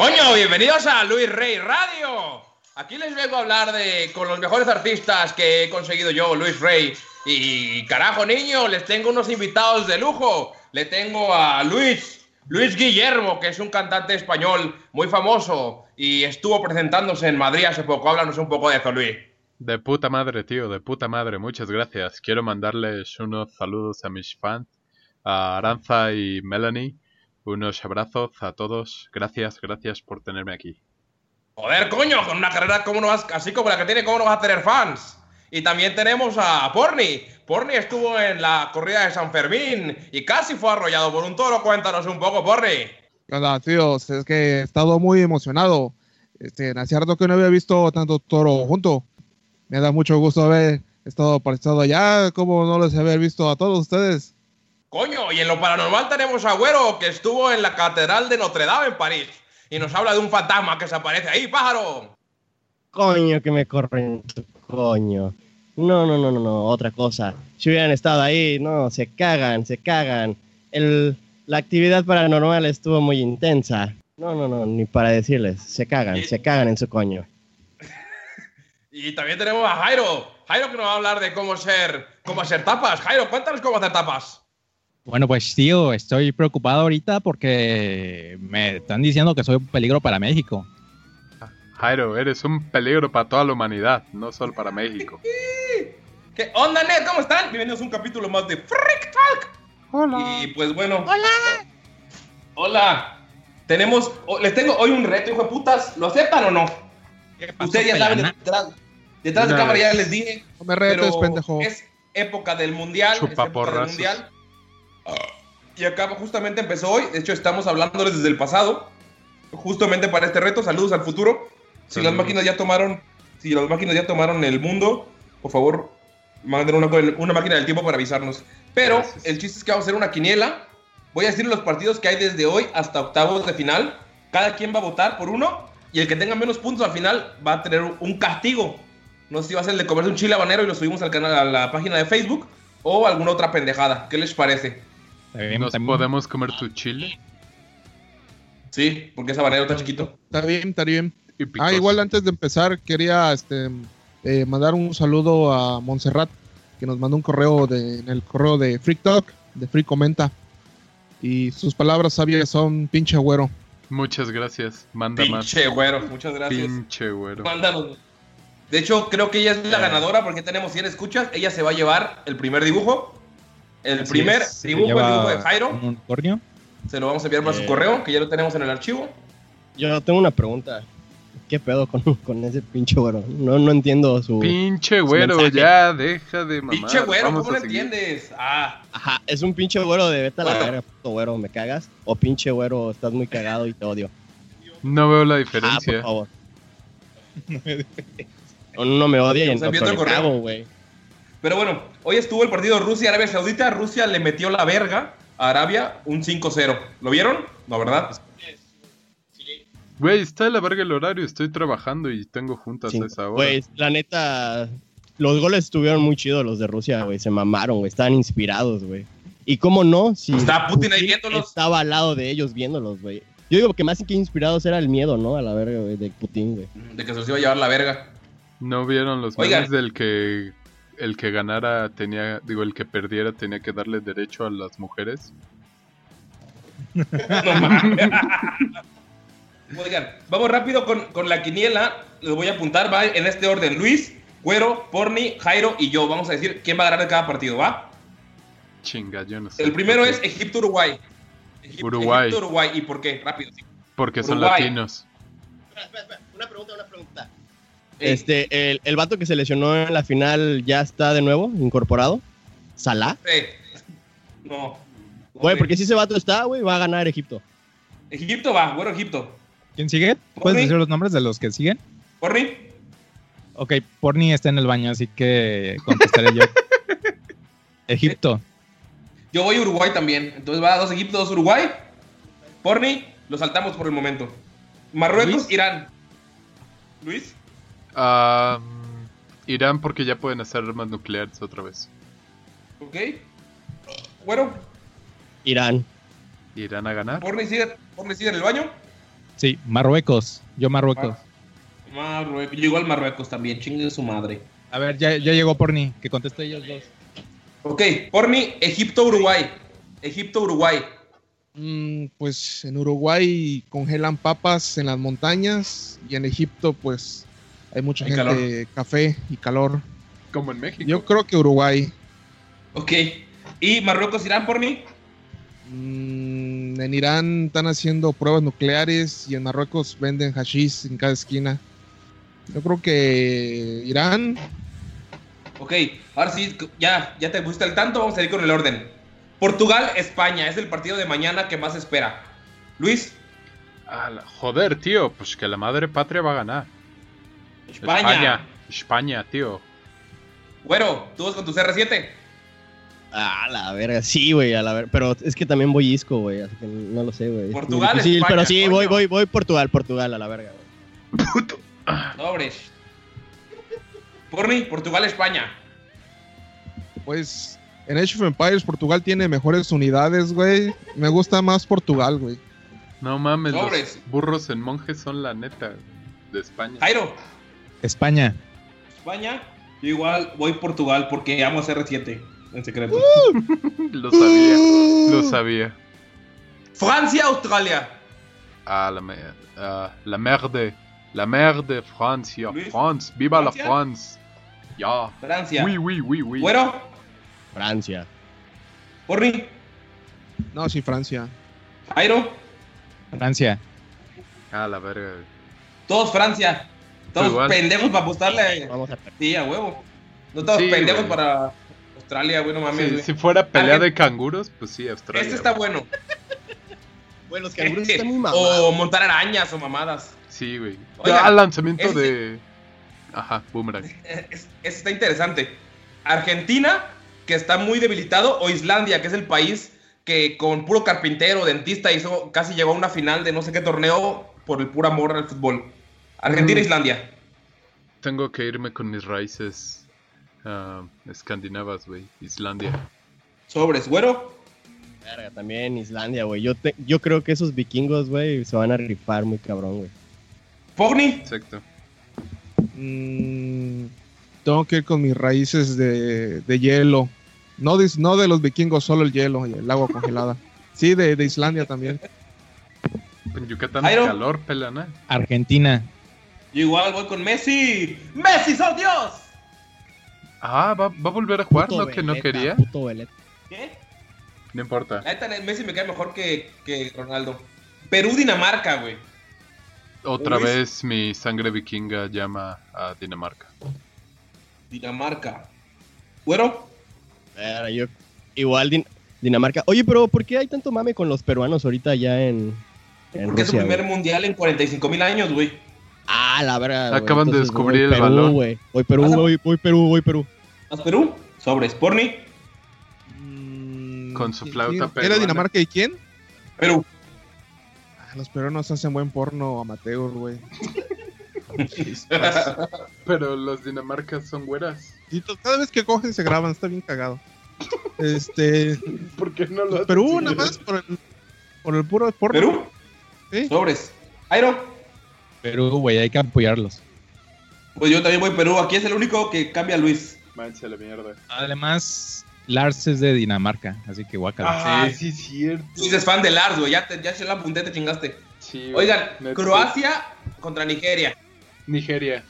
Coño, bienvenidos a Luis Rey Radio. Aquí les vengo a hablar de con los mejores artistas que he conseguido yo, Luis Rey. Y carajo, niño, les tengo unos invitados de lujo. Le tengo a Luis, Luis Guillermo, que es un cantante español muy famoso y estuvo presentándose en Madrid hace poco. Háblanos un poco de eso, Luis. De puta madre, tío, de puta madre. Muchas gracias. Quiero mandarles unos saludos a mis fans, a Aranza y Melanie. Unos abrazos a todos. Gracias, gracias por tenerme aquí. Joder, coño, con una carrera como no vas, así como la que tiene, ¿cómo no vas a tener fans? Y también tenemos a Porni. Porni estuvo en la corrida de San Fermín y casi fue arrollado por un toro. Cuéntanos un poco, Porni. Hola, tíos. Es que he estado muy emocionado. Este, es cierto que no había visto tanto toro junto. Me da mucho gusto haber estado participando allá, como no les había visto a todos ustedes. Coño, y en lo paranormal tenemos a Güero, que estuvo en la Catedral de Notre Dame en París y nos habla de un fantasma que se aparece ahí, pájaro. Coño, que me corren, coño. No, no, no, no, no, otra cosa. Si hubieran estado ahí, no, se cagan, se cagan. El, la actividad paranormal estuvo muy intensa. No, no, no, ni para decirles. Se cagan, se cagan en su coño. y también tenemos a Jairo. Jairo que nos va a hablar de cómo ser, cómo hacer tapas. Jairo, cuéntanos cómo hacer tapas. Bueno, pues tío, estoy preocupado ahorita porque me están diciendo que soy un peligro para México. Jairo, eres un peligro para toda la humanidad, no solo para México. ¿Qué onda, Ned? ¿Cómo están? Bienvenidos a un capítulo más de Freak Talk. Hola. Y pues bueno. Hola. Hola. Tenemos, les tengo hoy un reto, hijo de putas. ¿Lo aceptan o no? Ustedes ya saben, detrás, detrás de cámara ya les dije. No me retes, pendejo. Es época del mundial. Es época del mundial. Y acá justamente empezó hoy. De hecho, estamos hablándoles desde el pasado. Justamente para este reto. Saludos al futuro. Si las máquinas ya tomaron. Si las máquinas ya tomaron el mundo, por favor, manden una, una máquina del tiempo para avisarnos. Pero Gracias. el chiste es que vamos a hacer una quiniela. Voy a decir los partidos que hay desde hoy hasta octavos de final. Cada quien va a votar por uno. Y el que tenga menos puntos al final va a tener un castigo. No sé si va a ser el de comerse un chile habanero y lo subimos al canal, a la página de Facebook. O alguna otra pendejada. ¿Qué les parece? ¿Nos podemos comer tu chile? Sí, porque ese habanero está chiquito. Está bien, está bien. Ah, igual antes de empezar quería este, eh, mandar un saludo a Montserrat, que nos mandó un correo de, en el correo de Freak Talk, de Freak Comenta. Y sus palabras sabias son pinche güero. Muchas gracias. Manda pinche más. Pinche güero, muchas gracias. Pinche güero. Mándanos. De hecho, creo que ella es la Eh. ganadora porque tenemos 100 escuchas. Ella se va a llevar el primer dibujo. El Así primer es, dibujo, el dibujo de Jairo. Un unicornio. Se lo vamos a enviar para su Eh. correo, que ya lo tenemos en el archivo. Yo tengo una pregunta. ¿Qué pedo con, con ese pinche güero? No, no entiendo su. Pinche güero, ya, deja de mamar. Pinche güero, Vamos ¿cómo lo entiendes? Ah, Ajá, es un pinche güero de vete a la verga, puto güero, ¿me cagas? O pinche güero, estás muy cagado y te odio. No veo la Ah, por diferencia. favor. O no me odia y entonces me cago, güey. Pero bueno, hoy estuvo el partido Rusia-Arabia Saudita. Rusia le metió la verga a Arabia un 5-0. ¿Lo vieron? No, ¿verdad? Güey, está de la verga el horario. Estoy trabajando y tengo juntas Sí, a esa hora. Güey, la neta, los goles estuvieron muy chidos los de Rusia, güey. Se mamaron, güey. Estaban inspirados, güey. Y cómo no, si Está Putin ahí viéndolos. estaba al lado de ellos viéndolos, güey. Yo digo que más que inspirados era el miedo, ¿no? A la verga, güey, de Putin, güey. De que se los iba a llevar la verga. ¿No vieron los Oigan. memes del que el que ganara tenía, digo, el que perdiera tenía que darle derecho a las mujeres? No mames. Oigan, vamos rápido con, con la quiniela. Les voy a apuntar, va en este orden. Luis, Cuero, Porni, Jairo y yo. Vamos a decir quién va a ganar de cada partido, ¿va? Chinga, yo no sé. El primero es. Egipto-Uruguay. Egip- Uruguay. Egipto-Uruguay. ¿Y por qué? Rápido. sí. Porque son Uruguay. latinos. Espera, espera, espera. Una pregunta, una pregunta. Este, el, el vato que se lesionó en la final ya está de nuevo incorporado. ¿Salah? No. Güey, porque si ese vato está, güey, va a ganar Egipto. Egipto va, bueno, Egipto. ¿Quién sigue? Porni. ¿Puedes decir los nombres de los que siguen? Porni, Ok, Porni está en el baño, así que contestaré yo. Egipto. yo voy a Uruguay también. Entonces va dos Egipto, dos Uruguay. Porni, lo saltamos por el momento. Marruecos, Luis. Irán. Luis, Ah, Irán porque ya pueden hacer armas nucleares otra vez. ok. Bueno, Irán. ¿Irán a ganar? Sigue, Porni sigue en el baño. Sí, Marruecos. Yo Marruecos. Marruecos. Yo igual Marruecos también, chingue su madre. A ver, ya, ya llegó Porni, que conteste ellos dos. Ok, Porni, Egipto, Uruguay. Egipto, Uruguay. Mm, pues en Uruguay congelan papas en las montañas y en Egipto pues hay mucha gente, café y calor. Como en México. Yo creo que Uruguay. Ok. ¿Y Marruecos, Irán, por mí? Mm, en Irán están haciendo pruebas nucleares y en Marruecos venden hashish en cada esquina. Yo creo que Irán. Ok, ahora sí, ya, ya te pusiste al tanto, vamos a ir con el orden. Portugal, España, es el partido de mañana que más espera. Luis. joder, tío, pues que la madre patria va a ganar. España. España, tío. Bueno, ¿tú vas con tu CR7? Ah, la verga, sí, güey, a la verga. Pero es que también voy isco, güey, así que no lo sé, güey. Portugal, Sí, pero sí, voy, voy, voy Portugal, Portugal, a la verga, güey. Puto. Por mí, Portugal, España. Pues en Age of Empires Portugal tiene mejores unidades, güey. Me gusta más Portugal, güey. No mames, los burros en monjes son la neta de España. Jairo. España. España. Yo igual voy Portugal porque amo CR7 en secreto. lo sabía, lo sabía. Francia, Australia. Ah, la, uh, la merde. La merde, Francia. France, viva la France. Ya. Francia. Oui, oui, oui, oui. Bueno. Francia. Porri. No, sí, Francia. Jairo. Francia. Ah, la verga. Todos Francia. Todos pendejos para apostarle. Vamos a Sí, a huevo. No todos pendejos para Australia, bueno mames. si fuera pelea de canguros, pues sí, Australia. Este está bueno. bueno, los canguros están muy mamados. O montar arañas o mamadas. Sí, güey. Al lanzamiento de. Ajá, boomerang. Este está interesante. Argentina, que está muy debilitado, o Islandia, que es el país que con puro carpintero, dentista, hizo, casi llegó a una final de no sé qué torneo por el puro amor al fútbol. Argentina, mm. Islandia. Tengo que irme con mis raíces uh, escandinavas, güey. Islandia. Sobres, güero. Verga, también Islandia, güey. Yo, yo creo que esos vikingos, güey, se van a rifar muy cabrón, güey. Fogni. Exacto. Mm, tengo que ir con mis raíces de, de hielo. No de, no de los vikingos, solo el hielo y el agua congelada. Sí, de, de Islandia también. En Yucatán calor, pelana. Argentina. Yo igual voy con Messi. ¡Messi, sos Dios! Ah, ¿va, va a volver a jugar lo que no quería? ¿Qué? No importa. Messi me cae mejor que, que Ronaldo. Perú-Dinamarca, güey. Otra vez mi sangre vikinga llama a Dinamarca. Dinamarca. Yo, igual Dinamarca. Oye, pero ¿por qué hay tanto mame con los peruanos ahorita ya en, Porque es su primer mundial en 45 mil años, güey. Ah, la verdad. Acaban de descubrir el valor. Voy Perú, voy, voy Perú, voy Perú. ¿Más Perú? Sobre Sporni. Mm, con su flauta ¿Era Dinamarca y quién? Perú. Ah, los peruanos hacen buen porno amateur, güey. Pero los dinamarcas son güeras. Y cada vez que cogen se graban, está bien cagado. Este. ¿Por qué no lo Perú, nada más, por el, por el puro porno. ¿Perú? ¿Sí? Sobres. Airo. Perú, güey, hay que apoyarlos. Pues yo también voy a Perú. Aquí es el único que cambia Luis. Mancha la mierda. Además, Lars es de Dinamarca, así que guacala. Ah, sí, sí, cierto. Si eres fan de Lars, güey. Ya, te, ya se la apunté, te chingaste. Sí, Oigan, Croacia contra Nigeria. Nigeria.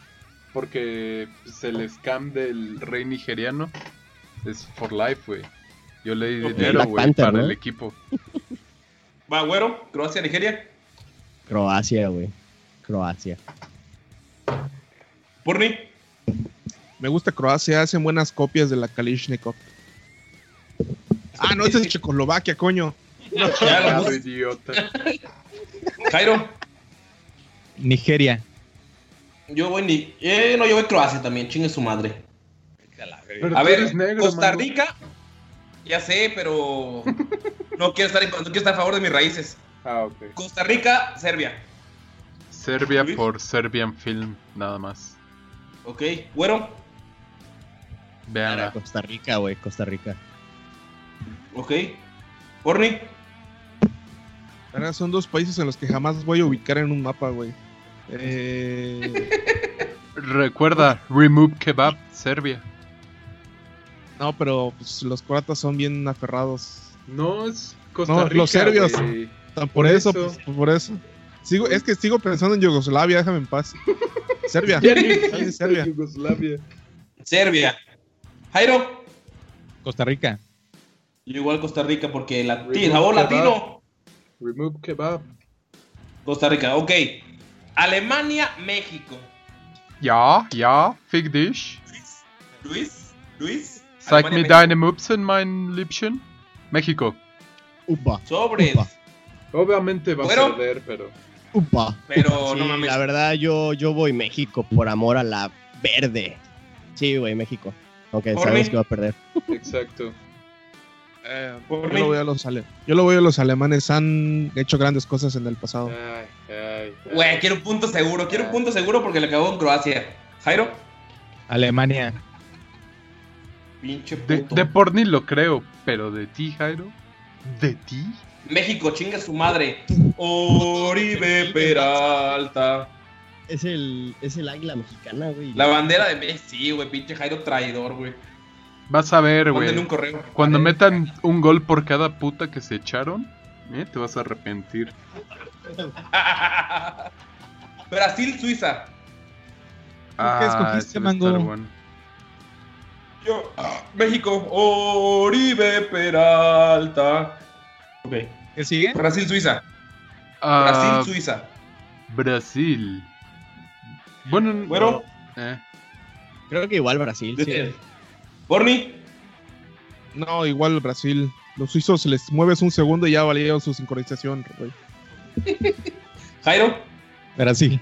Porque pues, el scam del rey nigeriano es for life, güey. Yo le di dinero, güey, para el equipo. Va, güero, Croacia, Nigeria. Croacia, güey. Croacia. Purni. Me gusta Croacia, hacen buenas copias de la Kalishnikov. Ah, no, este es Checoslovaquia, coño. No, ya lo idiota. Jairo. Nigeria. Yo voy ni. Eh, no, yo voy Croacia también, chingue su madre. a ver, Costa Rica. Ya sé, pero. no quiero estar en, no quiero estar a favor de mis raíces. Ah, ok. Costa Rica, Serbia. Serbia por Serbian Film, nada más. Ok, bueno. Vean. Costa Rica, güey, Costa Rica. Ok. Orni. Ahora son dos países en los que jamás voy a ubicar en un mapa, güey. Eh... Recuerda, Remove Kebab, Serbia. No, pero pues, los croatas son bien aferrados. No, es Costa Rica. los serbios. Por, eso, pues, por eso. Sigo, es que sigo pensando en Yugoslavia, déjame en paz. Serbia. Serbia. Yugoslavia. Serbia. Jairo. Costa Rica. igual Costa Rica porque la sabor latino. Remove kebab. Costa Rica, ok. Alemania, México. Ja, ja, fick dich. Luis, Luis. Zeig mir deine Mupsen, mein Liebchen. México. Upa. Sobres. Obviamente va a perder, pero. Upa. Pero no mames. La verdad, yo, yo voy México por amor a la verde. Sí, güey, México. Aunque sabes que va a perder. Exacto. Eh, yo, lo voy a los yo lo voy a los alemanes. Han hecho grandes cosas en el pasado. Güey, quiero un punto seguro. Quiero un punto seguro porque le acabó en Croacia. Jairo. Alemania. Pinche puto. De, por ni lo creo, pero de ti, Jairo. ¿De ti? México, chinga su madre. Oribe Peralta. Es el, es el águila mexicana, güey. La bandera de México, sí, güey, pinche Jairo traidor, güey. Vas a ver, güey. Cuando metan un gol por cada puta que se echaron, eh, te vas a arrepentir. Brasil, Suiza. Ah, ¿Qué escogiste, Mango? Yo, México, Oribe Peralta. Ok. ¿Qué sigue? Brasil, Suiza. Ah, Brasil, Suiza. Brasil. Bueno, bueno. Eh. Creo que igual Brasil. Sí. ¿Borni? No, igual Brasil. Los suizos les mueves un segundo y ya valieron su sincronización, Jairo. Brasil.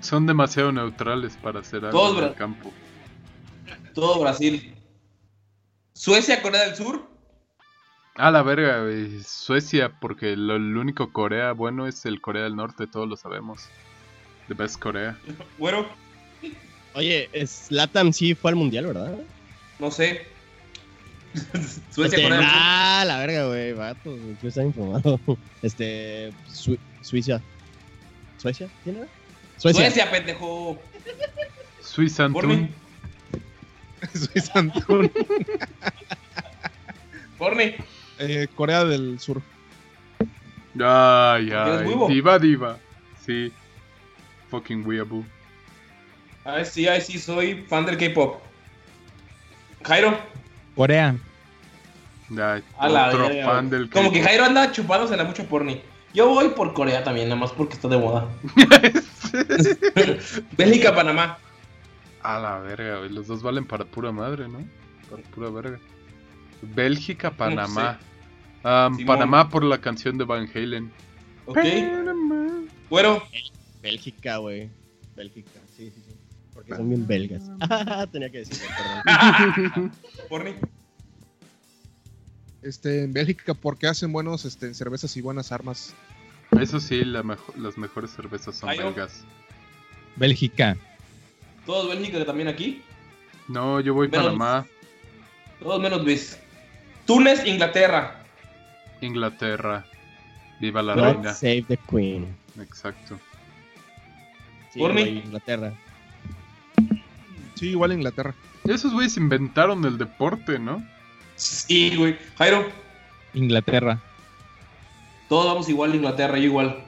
Son demasiado neutrales para hacer algo en el campo. Todo Brasil. Suecia, Corea del Sur. A la verga, Suecia, porque lo, el único Corea bueno es el Corea del Norte, todos lo sabemos. The best Corea. Bueno. Oye, Latam sí fue al mundial, ¿verdad? No sé. Suecia este, Ah, la verga, güey, vato. Yo estaba informado. Este. Suiza. ¿Suecia? ¿Quién era? Suecia, Suecia pendejo. Suiza Antun. Suiza Antun. Porni. Eh, Corea del Sur. Ay, ay. Diva, diva. Sí. Fucking weeaboo. Ay, sí, ay, sí, soy fan del K-pop. Jairo. Corea. otro fan del Como que Jairo anda chupándose la mucho porni. Yo voy por Corea también, nada más porque está de moda. Bélgica, Panamá. A la verga, Los dos valen para pura madre, ¿no? Para pura verga. Bélgica, Panamá. Panamá por la canción de Van Halen. Ok. Bueno. Bélgica, güey. Bélgica, sí, sí, sí. Porque son bien belgas. Tenía que decirlo, perdón. Porni. Este, en Bélgica, porque hacen buenos este, cervezas y buenas armas. Eso sí, las mejores cervezas son belgas. Bélgica. ¿Todos Bélgica también aquí? No, yo voy Panamá. Todos menos Luis. Túnez, Inglaterra. Inglaterra. Viva la reina. Save the Queen. Exacto. Sí, Por Inglaterra. Sí, igual Inglaterra. Esos güeyes inventaron el deporte, ¿no? Sí, güey. Jairo. Inglaterra. Todos vamos igual, Inglaterra, yo igual.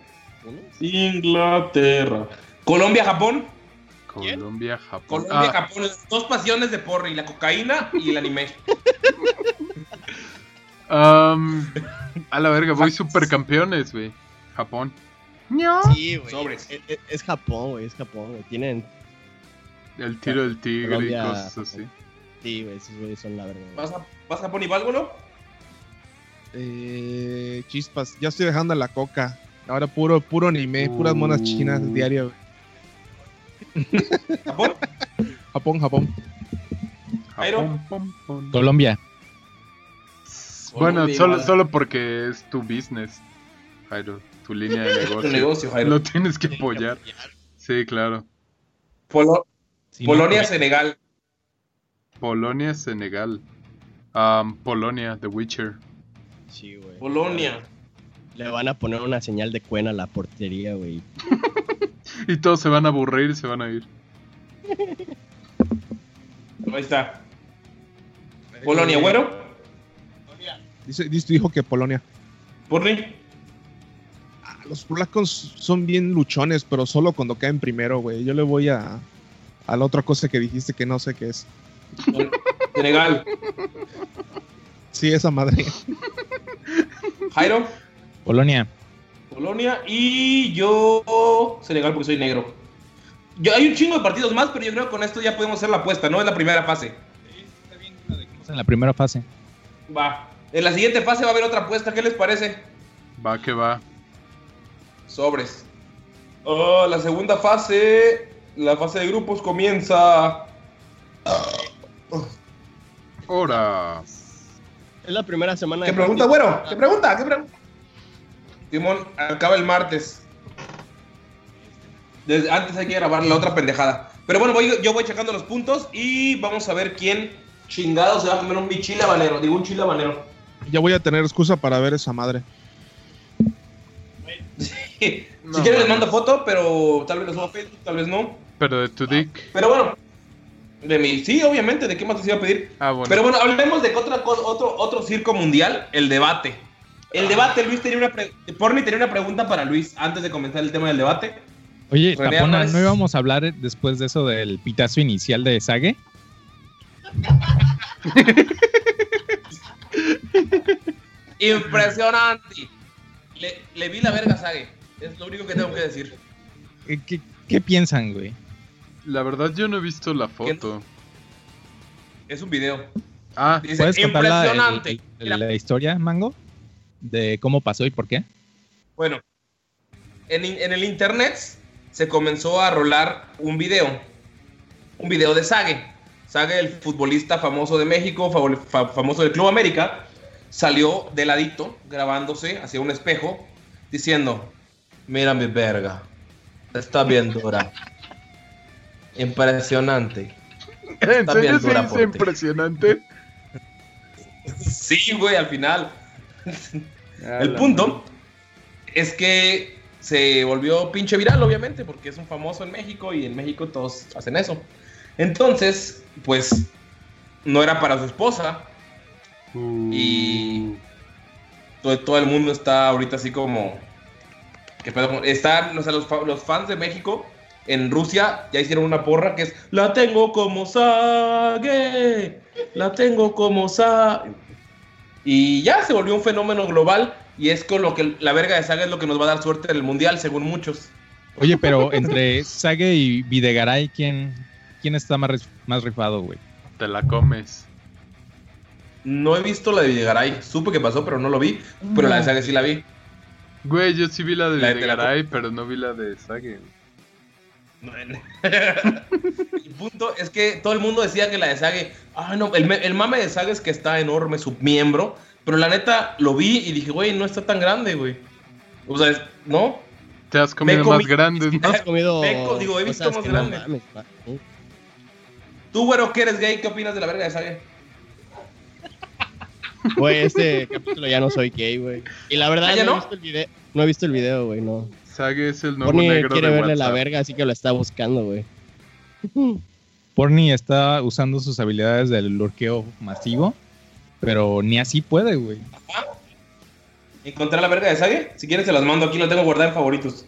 Inglaterra. Colombia, Japón. Colombia, Japón. Colombia, ah. Japón. Dos pasiones de porri, la cocaína y el anime. Um, a la verga, voy supercampeones, güey. Japón. Sí, güey. Es, Japón, güey. Es Japón, güey. Tienen. El tiro del tigre y cosas así. Sí, güey. Esos güeyes son la verdad. ¿Vas a, ¿Vas a Japón y Válvolo? Eh, chispas. Ya estoy dejando la coca. Ahora puro, puro anime, puras monas chinas uh. diario. ¿Japón? Japón, Japón. Japón. Colombia. Bueno, solo, solo porque es tu business, Jairo. Tu línea de negocio. Lo tienes que apoyar. Sí, claro. Polonia, Senegal. Polonia, Senegal. Polonia, The Witcher. Sí, güey. Polonia. Le van a poner una señal de cuena a la portería, güey. y todos se van a aburrir y se van a ir. Ahí está. Polonia, güero. Dice, dijo que Polonia. ¿Por ah, los polacos son bien luchones, pero solo cuando caen primero, güey. Yo le voy a, a la otra cosa que dijiste que no sé qué es. Senegal. Sí, esa madre. Jairo. Polonia. Polonia y yo Senegal porque soy negro. Yo, hay un chingo de partidos más, pero yo creo que con esto ya podemos hacer la apuesta, ¿no? Es la primera fase. En la primera fase. Va. En la siguiente fase va a haber otra apuesta, ¿qué les parece? Va que va. Sobres. Oh, la segunda fase, la fase de grupos comienza. Hora. Es la primera semana. ¿Qué pregunta, bueno? ¿Qué pregunta? ¿Qué pregunta? Timón, acaba el martes. Desde antes hay que grabar la otra pendejada. Pero bueno, yo voy checando los puntos y vamos a ver quién chingado se va a comer un bichile habanero. Digo, un chile habanero. Ya voy a tener excusa para ver esa madre. si quieres les mando foto, pero tal vez les suba Facebook, tal vez no. Pero de tu dick. Pero bueno, de mí, sí, obviamente, ¿de qué más te iba a pedir? Ah, bueno. Pero bueno, hablemos de otra otro, otro circo mundial, el debate. El debate, Luis tenía una Porni tenía una pregunta para Luis antes de comenzar el tema del debate. Oye, Tapona, ¿no íbamos a hablar después de eso del pitazo inicial de Sage? Impresionante. Le, vi la verga a Sage. Es lo único que tengo que decir. ¿Qué, qué piensan, güey? La verdad yo no he visto la foto. Es un video. Ah, ¿puedes contar la, historia, Mango? De cómo pasó y por qué. Bueno, en, el internet se comenzó a rolar un video. Un video de Sage. Sage, el futbolista famoso de México, famoso del Club América, salió de ladito grabándose hacia un espejo diciendo, mira mi verga, está bien dura. Impresionante. ¿En serio impresionante? Sí, güey, al final. El punto es que se volvió pinche viral, obviamente, porque es un famoso en México y en México todos hacen eso. Entonces, pues, no era para su esposa. Y uh. todo, el mundo está ahorita así como... Que, están, o sea, los, los fans de México en Rusia ya hicieron una porra que es La tengo como Sage, la tengo como Sage. Y ya se volvió un fenómeno global y es con lo que la verga de Sage es lo que nos va a dar suerte en el mundial, según muchos. Oye, pero entre Sage y Videgaray, ¿quién, quién está más, más rifado, güey? Te la comes. No he visto la de Videgaray. Supe que pasó, pero no lo vi. Pero la de Sage sí la vi. Güey, yo sí vi la de Videgaray, pero no vi la de Sage. el punto es que todo el mundo decía que la de Sage, ah, no, el, mame de Sage es que está enorme su miembro, pero la neta lo vi y dije, güey, no está tan grande, güey. O sea, ¿no? Te has comido más grande, ¿no? has comido. digo, he visto más grande. Tú, güero, que eres gay, ¿qué opinas de la verga de Sage? Güey, este capítulo ya no soy gay, güey. Y la verdad, ¿Ah, no, He visto el video, no he visto el video, güey, no. Sage es el nuevo negro quiere verle la verga, así que lo está buscando, güey. Porni está usando sus habilidades del lurqueo masivo, pero ni así puede, güey. ¿Encontrar la verga de Sage? Si quieres se las mando aquí, lo tengo guardado en favoritos.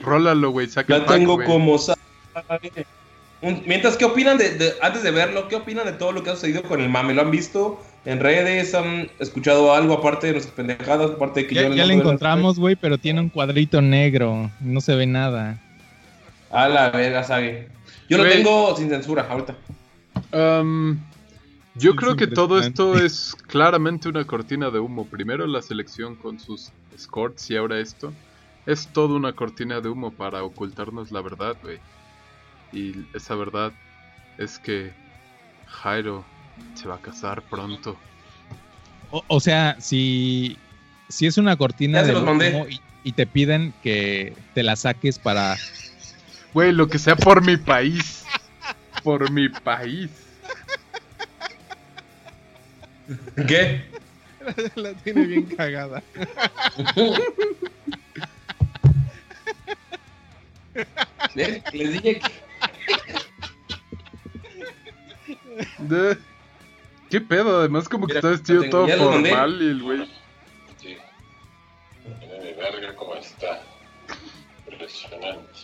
Rólalo, güey, saca La tengo como Sage. Mientras, ¿qué opinan de, antes de verlo, qué opinan de todo lo que ha sucedido con el mame? ¿Lo han visto? en redes? ¿Han escuchado algo aparte de nuestras pendejadas? Aparte de que ya, ya le encontramos, güey, pero tiene un cuadrito negro. No se ve nada. A la verga, sabe. Yo lo tengo sin censura ahorita. Um, yo creo que todo esto es claramente una cortina de humo. Primero la selección con sus escorts y ahora esto. Es todo una cortina de humo para ocultarnos la verdad, güey. Y esa verdad es que Jairo se va a casar pronto. O, sea, si, si es una cortina de humo y, te piden que te la saques para... Güey, lo que sea por mi país. Por mi país. ¿Qué? La tiene bien cagada. ¿Eh? Les dije que... ¿Qué pedo? Además como que está vestido todo formal y el güey... Sí. mi verga cómo está. Impresionante.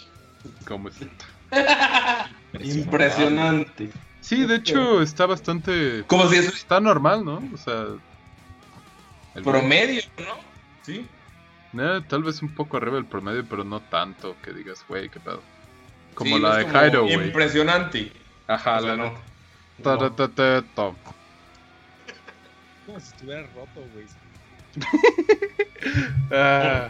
¿Cómo está? Impresionante. Sí, de hecho está bastante... Como si. Está normal, ¿no? O sea... Promedio, ¿no? Sí. Eh, tal vez un poco arriba del promedio, pero no tanto que digas, güey, qué pedo. Como la de Jairo, güey. Impresionante. Ajá, la no. Como si estuviera roto, güey. ah,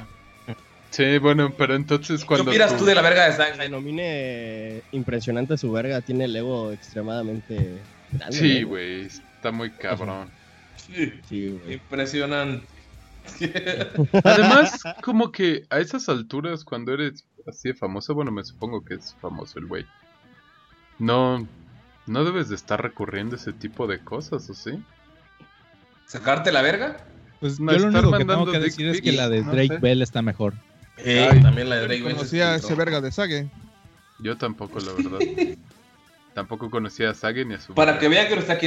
sí, bueno, pero entonces cuando. ¿Qué opinas tú, de la verga de Zack? Denomine impresionante su verga, tiene el ego extremadamente grande. Sí, güey, está muy cabrón. Sí, sí. Impresionante. Además, como que a esas alturas, cuando eres así de famoso, bueno, me supongo que es famoso el güey. No, no debes de estar recurriendo a ese tipo de cosas, ¿o sí? ¿Sacarte la verga? Pues yo lo único que tengo que decir es que la de Drake Bell está mejor. Eh, también la de Drake Bell. Conocía ese verga de Sage. Yo tampoco, la verdad. tampoco conocía a Sage ni a su. Para que vean que nuestra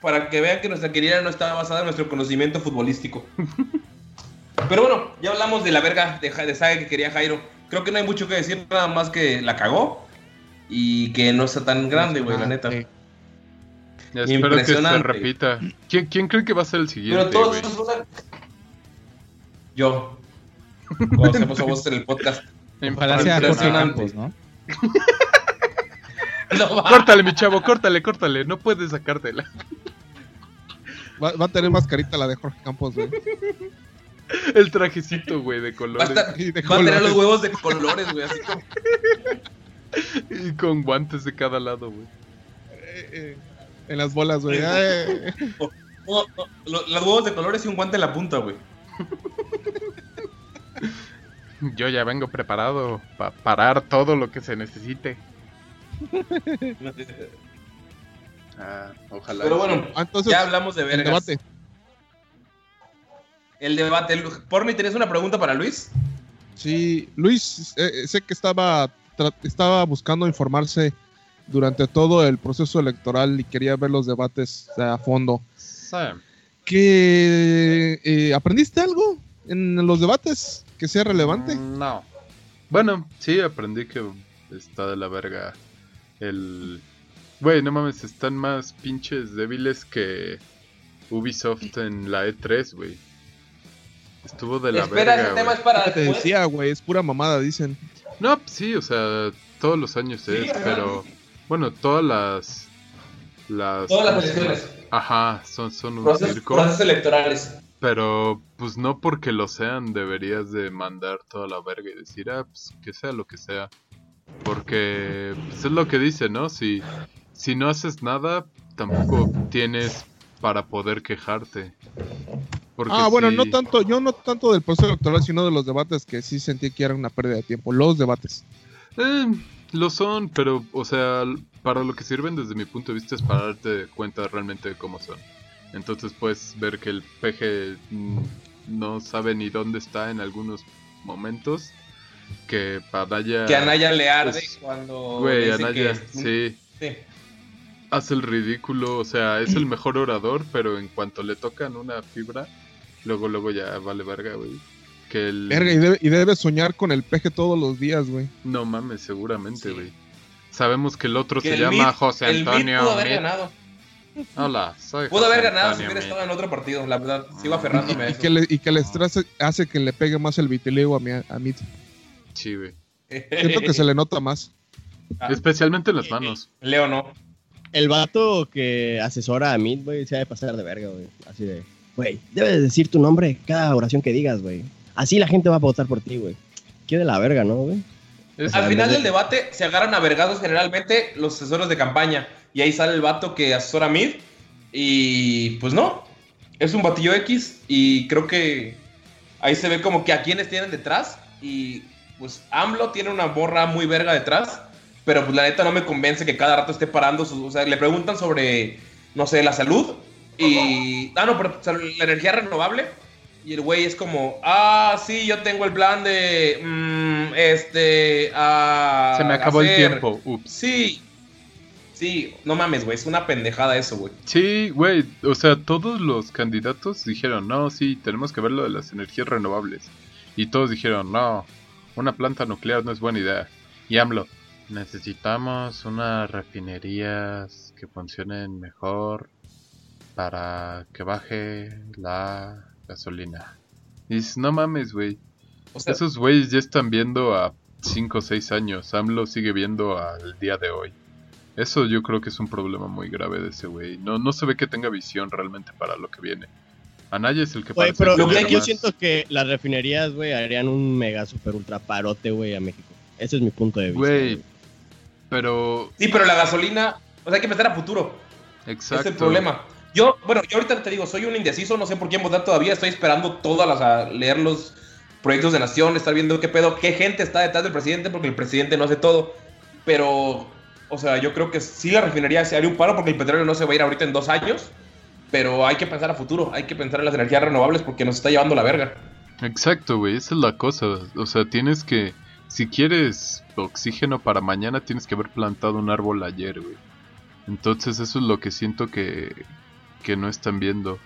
para que vean que nuestra querida no estaba basada en nuestro conocimiento futbolístico. Pero bueno, ya hablamos de la verga de, de Sage que quería Jairo. Creo que no hay mucho que decir, nada más que la cagó y que no está tan grande, güey, la neta. espero que se repita. ¿Quién, ¿Quién, cree que va a ser el siguiente? Pero todos una... Yo. Cuando hacemos a vos en el podcast. Ojalá sea Jorge Campos, ¿no? no córtale, mi chavo, córtale, córtale. No puedes sacártela. Va, va, a tener más carita la de Jorge Campos, güey. El trajecito, güey, de colores. Va a, va a tener los huevos de colores, güey, así como. Y con guantes de cada lado, güey. Eh, eh, en las bolas, güey. Los huevos de colores y un guante en la punta, güey. Yo ya vengo preparado para parar todo lo que se necesite. Ah, ojalá. Pero bueno, Entonces, ya hablamos de vergas. El debate. El debate. Porni, ¿tienes una pregunta para Luis? Sí, Luis, eh, sé que estaba estaba buscando informarse durante todo el proceso electoral y quería ver los debates a fondo. ¿Que eh, aprendiste algo en los debates que sea relevante? Mm, no. Bueno, sí aprendí que está de la verga el Güey, no mames, están más pinches débiles que Ubisoft en la E3, güey. Estuvo de la Espera, verga. tema es para Te decía, güey, es pura mamada, dicen. No, sí, o sea, todos los años es, pero bueno, todas las las todas las elecciones. Ajá, son son un procesos, circo. Procesos electorales. Pero pues no porque lo sean deberías de mandar toda la verga y decir, ah, pues que sea lo que sea. Porque pues, es lo que dice, ¿no? Si si no haces nada, tampoco tienes para poder quejarte ah, bueno, no tanto, yo no tanto del proceso electoral, sino de los debates que sí sentí que era una pérdida de tiempo. Los debates. Eh, lo son, pero, o sea, para lo que sirven desde mi punto de vista es para darte cuenta realmente de cómo son. Entonces puedes ver que el peje mm, no sabe ni dónde está en algunos momentos. Que Anaya... Que Anaya le arde pues, cuando... Güey, Anaya, sí. sí. Hace el ridículo, o sea, es el mejor orador, pero en cuanto le tocan una fibra, Luego, luego ya vale verga, güey. Que el... Verga, y debe, y debe soñar con el peje todos los días, güey. No mames, seguramente, güey. Sabemos que el otro se llama José Antonio. El pudo haber ganado. Hola, soy Pudo haber ganado si hubiera estado en otro partido, la verdad. Sigo aferrándome y, a eso. Que le, y que el estrés hace que le pegue más el vitiligo a, mi, a mí. Sí, güey. Siento que se le nota más. Ah. Especialmente en las manos. Leo no. El vato que asesora a Mid, güey, se ha de pasar de verga, güey. Así de güey, debes decir tu nombre cada oración que digas, güey. Así la gente va a votar por ti, güey. Qué de la verga, ¿no, güey? Al final del debate se agarran a vergados generalmente los asesores de campaña. Y ahí sale el vato que asesora a Mid. Y pues no. Es un batillo X. Y creo que ahí se ve como que a quienes tienen detrás. Y pues AMLO tiene una borra muy verga detrás. Pero pues la neta no me convence que cada rato esté parando. o sea, le preguntan sobre, no sé, la salud Y. Ah, no, pero la energía renovable. Y el güey es como, ah, sí, yo tengo el plan de. Mm, este. Ah, Se me acabó el tiempo. Ups. Sí. Sí, no mames, güey, es una pendejada eso, güey. Sí, güey, o sea, todos los candidatos dijeron, no, sí, tenemos que ver lo de las energías renovables. Y todos dijeron, no, una planta nuclear no es buena idea. Y AMLO, necesitamos unas refinerías que funcionen mejor para que baje la gasolina. Y dices, no mames, güey. Esos güeyes ya están viendo a 5 o 6 años. AMLO sigue viendo al día de hoy. Eso yo creo que es un problema muy grave de ese güey. No, no se ve que tenga visión realmente para lo que viene. Anaya es el que Güey, pero yo siento que las refinerías, güey, harían un mega super ultra parote, güey, a México. Ese es mi punto de vista. Güey, pero... Sí, pero la gasolina, o sea, hay que pensar a futuro. Exacto. Es el problema. Yo, bueno, yo ahorita te digo, soy un indeciso, no sé por quién votar todavía, estoy esperando todas las, a leer los proyectos de nación, estar viendo qué pedo, qué gente está detrás del presidente, porque el presidente no hace todo. Pero, o sea, yo creo que sí la refinería se haría un paro porque el petróleo no se va a ir ahorita en dos años. Pero hay que pensar a futuro, hay que pensar en las energías renovables porque nos está llevando la verga. Exacto, güey, esa es la cosa. O sea, tienes que, si quieres oxígeno para mañana, tienes que haber plantado un árbol ayer, güey. Entonces eso es lo que siento que, que no están viendo.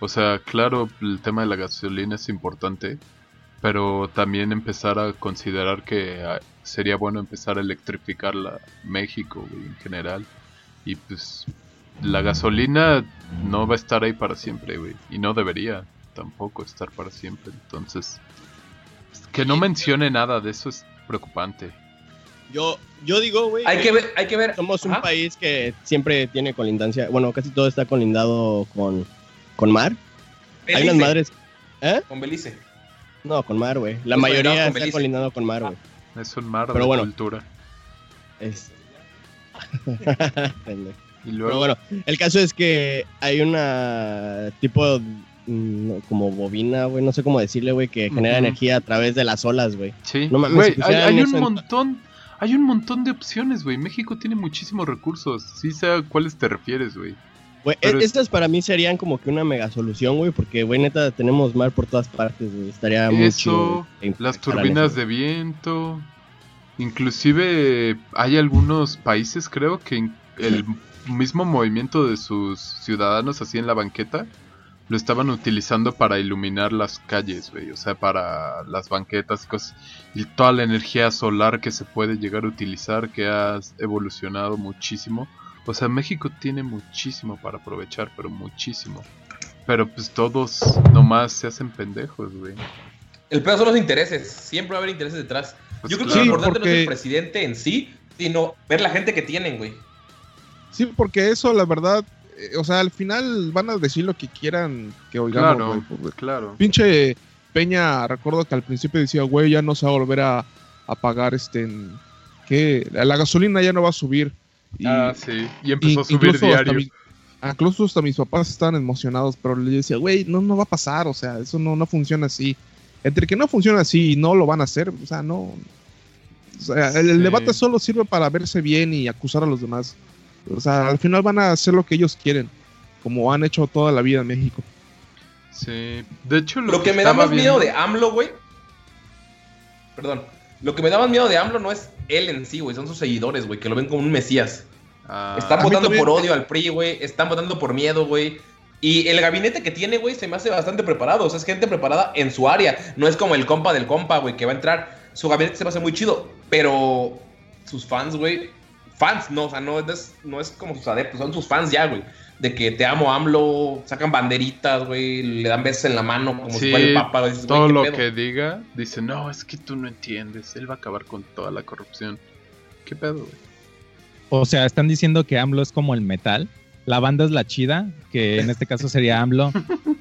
O sea, claro, el tema de la gasolina es importante, pero también empezar a considerar que ah, sería bueno empezar a electrificar la México güey, en general. Y pues la gasolina no va a estar ahí para siempre, güey. Y no debería tampoco estar para siempre. Entonces, que no mencione nada de eso es preocupante. Yo, yo digo, güey. Hay que ver, hay que ver. Somos un país que siempre tiene colindancia. Bueno, casi todo está colindado con, con mar. Hay unas madres. ¿Eh? Con Belice. No, con mar, güey. La mayoría está colindado con mar, güey. Es un mar Pero de bueno, cultura. Es. Pero bueno, el caso es que hay una tipo mm, como bobina, güey, no sé cómo decirle, güey, que genera energía a través de las olas, güey. Sí. No güey, hay, un montón, hay un montón de opciones, güey. México tiene muchísimos recursos. Sí sé a cuáles te refieres, güey. Güey, e-, estas para mí serían como que una mega solución, güey, porque, güey, neta, tenemos mar por todas partes, güey. Estaría mucho. Las turbinas de viento. Inclusive hay algunos países, creo, que el mismo movimiento de sus ciudadanos así en la banqueta lo estaban utilizando para iluminar las calles, güey, o sea, para las banquetas y cosas. Y toda la energía solar que se puede llegar a utilizar, que ha evolucionado muchísimo. O sea, México tiene muchísimo para aprovechar, pero muchísimo. Pero pues todos nomás se hacen pendejos, güey. El peor son los intereses, siempre va a haber intereses detrás. Pues Yo creo que lo importante no es el presidente en sí, sino ver la gente que tienen, güey. Sí, porque eso, la verdad, eh, o sea, al final van a decir lo que quieran que oigamos. Claro, claro. Pinche Peña, recuerdo que al principio decía, güey, ya no se va a volver a, pagar este. que La gasolina ya no va a subir. ah, sí. Y empezó a subir diario. incluso hasta mis papás estaban emocionados, pero le decía, güey, no, no va a pasar, o sea, eso no, no funciona así. Entre que no funciona así y no lo van a hacer, o sea, no. O sea, el debate solo sirve para verse bien y acusar a los demás. O sea, al final van a hacer lo que ellos quieren, como han hecho toda la vida en México. Sí, de hecho lo, que, me da más miedo de AMLO, güey. Perdón. Lo que me da más miedo de AMLO no es él en sí, güey, son sus seguidores, güey, que lo ven como un mesías. Ah. están votando por odio al PRI, güey, están votando por miedo, güey. Y el gabinete que tiene, güey, se me hace bastante preparado. O sea, es gente preparada en su área. No es como el compa del compa, güey, que va a entrar. Su gabinete se me hace muy chido. Pero sus fans, güey, fans, no, o sea, no es, no es como sus adeptos, son sus fans ya, güey. De que te amo, AMLO, sacan banderitas, güey, le dan besos en la mano como si fuera el papa. todo lo que diga, dice, no, es que tú no entiendes, él va a acabar con toda la corrupción. ¿Qué pedo, güey? O sea, están diciendo que AMLO es como el metal. La banda es la chida, que en este caso sería AMLO.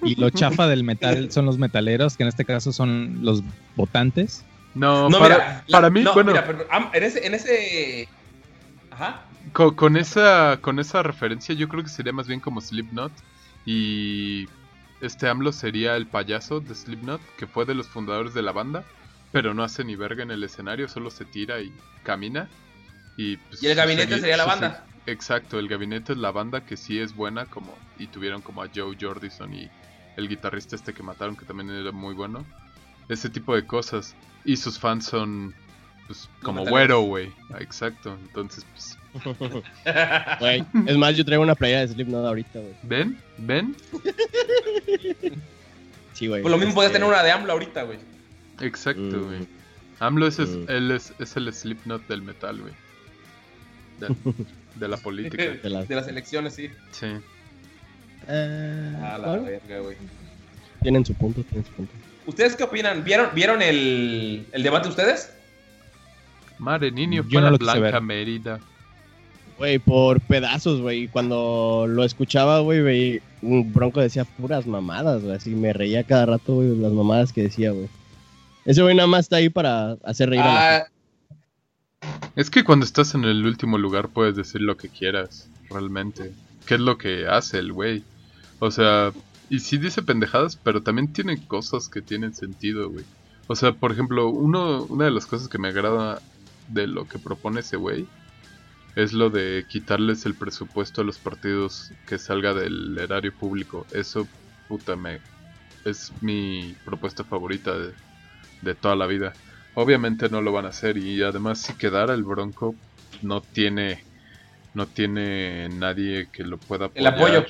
y lo chafa del metal son los metaleros, que en este caso son los votantes. No, para, para mí, bueno. en ese, en ese con, esa, con esa referencia yo creo que sería más bien como Slipknot y este AMLO sería el payaso de Slipknot que fue de los fundadores de la banda, pero no hace ni verga en el escenario, solo se tira y camina. Y, pues, el gabinete sería la banda. exacto, el gabinete es la banda que sí es buena, como y tuvieron como a Joe Jordison y el guitarrista este que mataron, que también era muy bueno. Ese tipo de cosas. Y sus fans son pues como güero, güey. Ah, exacto. Entonces, pues. Güey, es más, yo traigo una playera de Slipknot ahorita, güey. ¿Ven? ¿Ven? sí, güey. Pues lo mismo podías este tener una de AMLO ahorita, güey. Exacto, mm. güey. AMLO es, mm. él es, es, el Slipknot del metal, güey. De, la política. de, las... elecciones, sí. Sí. A la verga, güey. Tienen su punto, tienen su punto. ¿Ustedes qué opinan? ¿Vieron, ¿vieron el, el debate ustedes? Madre niño, no lo Blanca Mérida. Güey, por pedazos, güey. Cuando lo escuchaba, güey, un bronco decía puras mamadas, güey. Así me reía cada rato, güey, las mamadas que decía, güey. Ese güey nada más está ahí para hacer reír a la ah. Es que cuando estás en el último lugar puedes decir lo que quieras, realmente. ¿Qué es lo que hace el güey? O sea, y sí dice pendejadas, pero también tiene cosas que tienen sentido, güey. O sea, por ejemplo, uno, una de las cosas que me agrada de lo que propone ese güey es lo de quitarles el presupuesto a los partidos que salga del erario público. Eso, puta, me, es mi propuesta favorita de, toda la vida. Obviamente no lo van a hacer y además si quedara el Bronco no tiene no tiene nadie que lo pueda apoyar. El apoyo.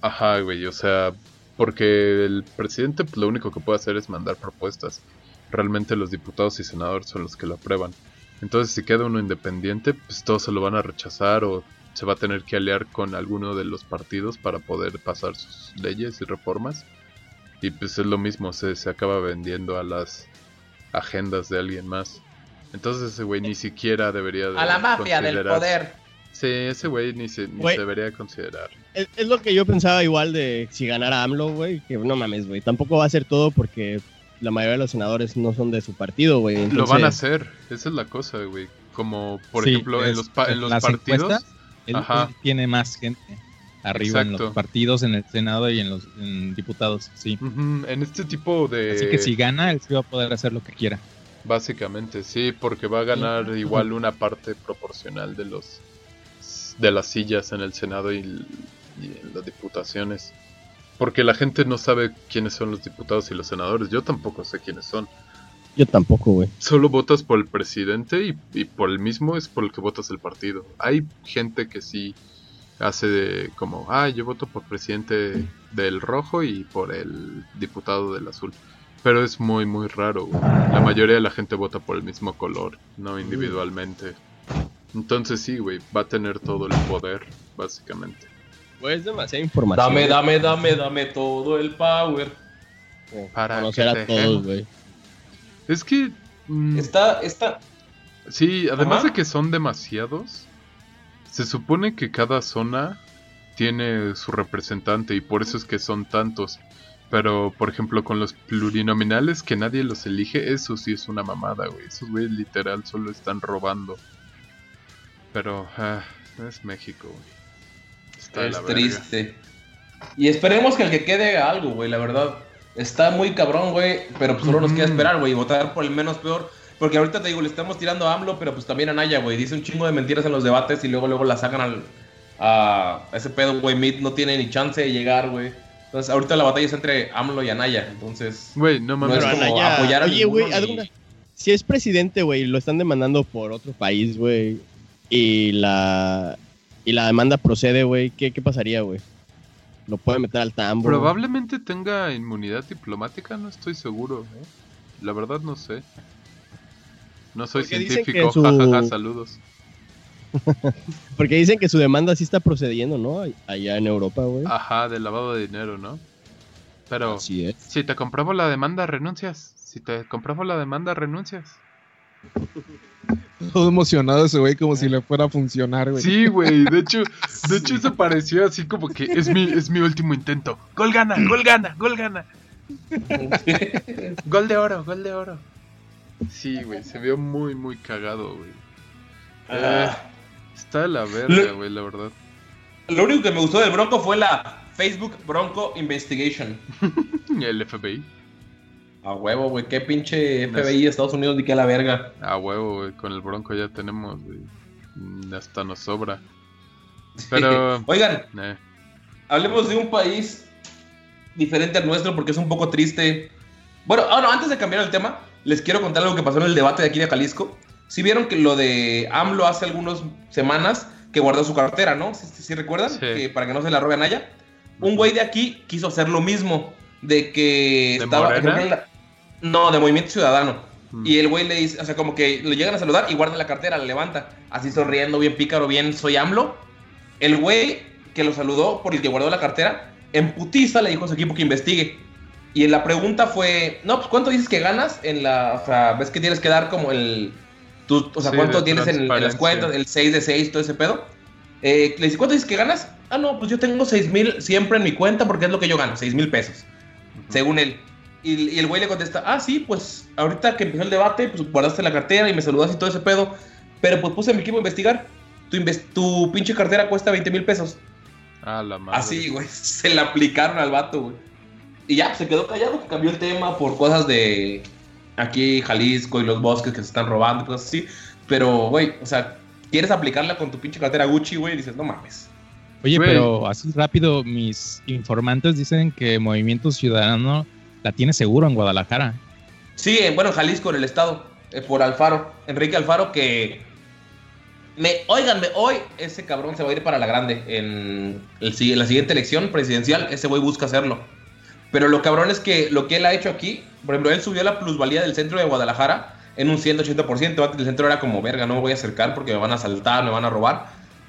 Ajá, güey, o sea, porque el presidente pues, lo único que puede hacer es mandar propuestas. Realmente los diputados y senadores son los que lo aprueban. Entonces si queda uno independiente, pues todos se lo van a rechazar o se va a tener que aliar con alguno de los partidos para poder pasar sus leyes y reformas. Y pues es lo mismo, se, se acaba vendiendo a las agendas de alguien más. Entonces ese güey ni siquiera debería de A la mafia del poder. Sí, ese güey ni, se, ni se debería considerar. Es, es, lo que yo pensaba igual de si ganara AMLO, güey. Que no mames, güey. Tampoco va a ser todo porque la mayoría de los senadores no son de su partido, güey. Lo van a hacer, esa es la cosa, güey. Como, por ejemplo, en los, en los partidos. Él, tiene más gente arriba en los partidos, en el Senado y en los diputados, sí. En este tipo de... Así que si gana, él sí va a poder hacer lo que quiera. Básicamente, sí, porque va a ganar igual una parte proporcional de los de las sillas en el Senado y, y en las diputaciones. Porque la gente no sabe quiénes son los diputados y los senadores. Yo tampoco sé quiénes son. Yo tampoco, güey. Solo votas por el presidente y, por el mismo es por el que votas el partido. Hay gente que sí hace de como, ah, yo voto por presidente del rojo y por el diputado del azul. Pero es muy, muy raro. Güey. La mayoría de la gente vota por el mismo color, no individualmente. Entonces sí, güey, va a tener todo el poder, básicamente. Pues demasiada información. Dame, dame, dame, dame todo el power. Para conocer a todos, güey. Es que. Mm, está, está. Sí, además de que son demasiados, se supone que cada zona tiene su representante y por eso es que son tantos. Pero, por ejemplo, con los plurinominales que nadie los elige, eso sí es una mamada, güey. Esos güeyes literal solo están robando. Pero, ah, es México, güey es triste. Y esperemos que el que quede haga algo, güey, la verdad. Está muy cabrón, güey, pero pues solo nos queda esperar, güey, y votar por el menos peor. Porque ahorita te digo, le estamos tirando a AMLO, pero pues también a Naya, güey. Dice un chingo de mentiras en los debates y luego luego la sacan al, a ese pedo, güey. Meet no tiene ni chance de llegar, güey. Entonces, ahorita la batalla es entre AMLO y Anaya. Entonces, güey, no mames. No es como apoyar a Oye, güey, si es presidente, güey, lo están demandando por otro país, güey. Y la y la demanda procede, güey, ¿qué, pasaría, güey? ¿Lo puede meter al tambo? Probablemente tenga inmunidad diplomática, no estoy seguro. ¿eh? La verdad no sé. No soy científico, jajaja, saludos. Porque dicen que su demanda sí está procediendo, ¿no? Allá en Europa, güey. Ajá, de lavado de dinero, ¿no? Pero si te compramos la demanda, renuncias. Si te compramos la demanda, renuncias. Todo emocionado ese güey como si le fuera a funcionar, güey. Sí, güey. De hecho, de hecho eso pareció así como que es mi, es mi último intento. Gol gana, gol gana, gol gana. gol de oro, gol de oro. Sí, güey, se vio muy, muy cagado, güey. Ah. está de la verga, güey, la verdad. Lo único que me gustó del Bronco fue la Facebook Bronco Investigation. El FBI. A huevo, güey. Qué pinche FBI de Estados Unidos ni que la verga. A huevo, güey. Con el Bronco ya tenemos, güey. Mm, hasta nos sobra. Pero. Oigan, eh. hablemos de un país diferente al nuestro porque es un poco triste. Bueno, ahora antes de cambiar el tema, les quiero contar algo que pasó en el debate de aquí de Jalisco. Si vieron que lo de AMLO hace algunas semanas que guardó su cartera, ¿no? ¿Sí, recuerdan? Que para que no se la robe a Naya. Un güey de aquí quiso hacer lo mismo. De que estaba. No, de Movimiento Ciudadano. Mm. Y el güey le dice, o sea, como que lo llegan a saludar y guarda la cartera, la levanta. Así sonriendo, bien pícaro, bien soy AMLO. El güey que lo saludó por el que guardó la cartera, en putiza le dijo a su equipo que investigue. Y la pregunta fue, no, pues ¿cuánto dices que ganas en la, o sea, ves que tienes que dar como el, o sea, ¿cuánto tienes en, las cuentas? El 6 de 6, todo ese pedo. Eh, le dice, ¿cuánto dices que ganas? Ah, no, pues yo tengo 6 mil siempre en mi cuenta porque es lo que yo gano, 6 mil pesos, según él. Y, el güey le contesta, ah, sí, pues ahorita que empezó el debate, pues guardaste la cartera y me saludaste y todo ese pedo, pero pues puse a mi equipo a investigar. Tu, tu pinche cartera cuesta 20 mil pesos. Ah, la madre. Así, güey, se la aplicaron al vato, güey. Y ya, se quedó callado, que cambió el tema por cosas de aquí Jalisco y los bosques que se están robando, cosas así. Pero, güey, o sea, quieres aplicarla con tu pinche cartera Gucci, güey, y dices, no mames. Oye, pero así rápido, mis informantes dicen que Movimiento Ciudadano la tiene seguro en Guadalajara. Sí, bueno, en Jalisco, en el estado, eh, por Alfaro, Enrique Alfaro, que me, oiganme, hoy ese cabrón se va a ir para la grande. En, el, la siguiente elección presidencial, ese güey busca hacerlo. Pero lo cabrón es que lo que él ha hecho aquí, por ejemplo, él subió la plusvalía del centro de Guadalajara en un 180%. Antes el centro era como, verga, no me voy a acercar porque me van a asaltar, me van a robar.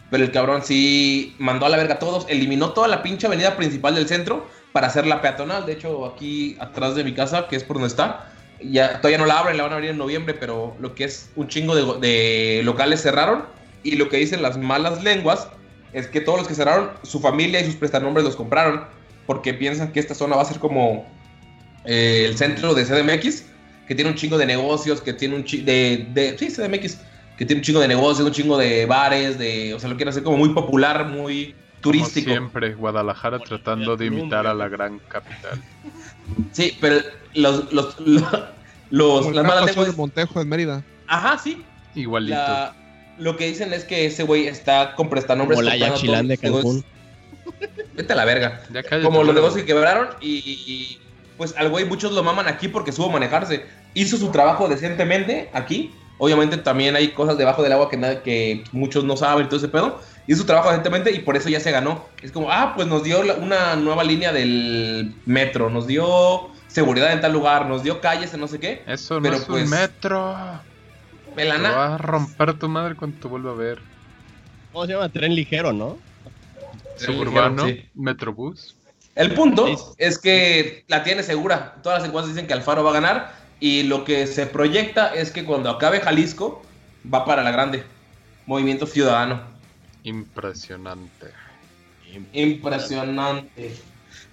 Pero el cabrón sí mandó a la verga a todos, eliminó toda la pinche avenida principal del centro para hacer la peatonal. De hecho, aquí atrás de mi casa, que es por donde está, ya todavía no la abren, la van a abrir en noviembre, pero lo que es un chingo de, locales cerraron. Y lo que dicen las malas lenguas es que todos los que cerraron, su familia y sus prestanombres los compraron porque piensan que esta zona va a ser como eh, el centro de CDMX, que tiene un chingo de negocios, que tiene un chingo de, de, Sí, CDMX, que tiene un chingo de negocios, un chingo de bares, de. O sea, lo quieren hacer como muy popular, muy turístico. Como siempre, Guadalajara tratando de imitar a la gran capital. Sí, pero los. los, los, las malas lenguas. de Montejo en Mérida. Ajá, sí. Igualito. lo que dicen es que ese güey está con prestanombres. Como la Yachilán de Cancún. Vete a la verga. Como los negocios que quebraron y, pues al güey muchos lo maman aquí porque supo manejarse. Hizo su trabajo decentemente aquí. Obviamente también hay cosas debajo del agua que, que muchos no saben y todo ese pedo. Hizo su trabajo decentemente y por eso ya se ganó. Es como, ah, pues nos dio una nueva línea del metro, nos dio seguridad en tal lugar, nos dio calles en no sé qué. Eso no es un pues, metro. Pelana. va a romper tu madre cuando te vuelva a ver. ¿Cómo se llama? Tren ligero, ¿no? Suburbano, Metrobús. El punto es que la tiene segura. Todas las encuestas dicen que Alfaro va a ganar. Y lo que se proyecta es que cuando acabe Jalisco, va para la grande. Movimiento Ciudadano. Impresionante. Impresionante.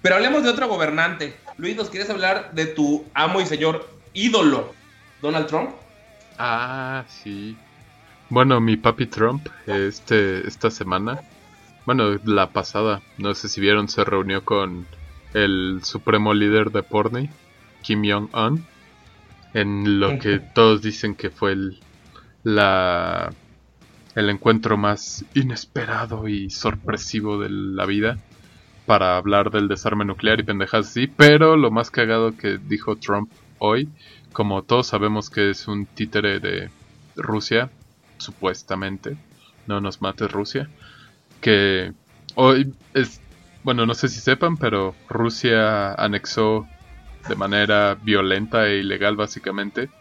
Pero hablemos de otro gobernante. Luis, ¿nos quieres hablar de tu amo y señor ídolo, Donald Trump? Ah, sí. Bueno, mi papi Trump, este, esta semana bueno, la pasada, no sé si vieron, se reunió con el supremo líder de Porney, Kim Jong-un, en lo que todos dicen que fue el, la, el encuentro más inesperado y sorpresivo de la vida para hablar del desarme nuclear y pendejas así, pero lo más cagado que dijo Trump hoy, como todos sabemos que es un títere de Rusia, supuestamente, no nos mate Rusia, que hoy es, bueno, no sé si sepan, pero Rusia anexó de manera violenta e ilegal básicamente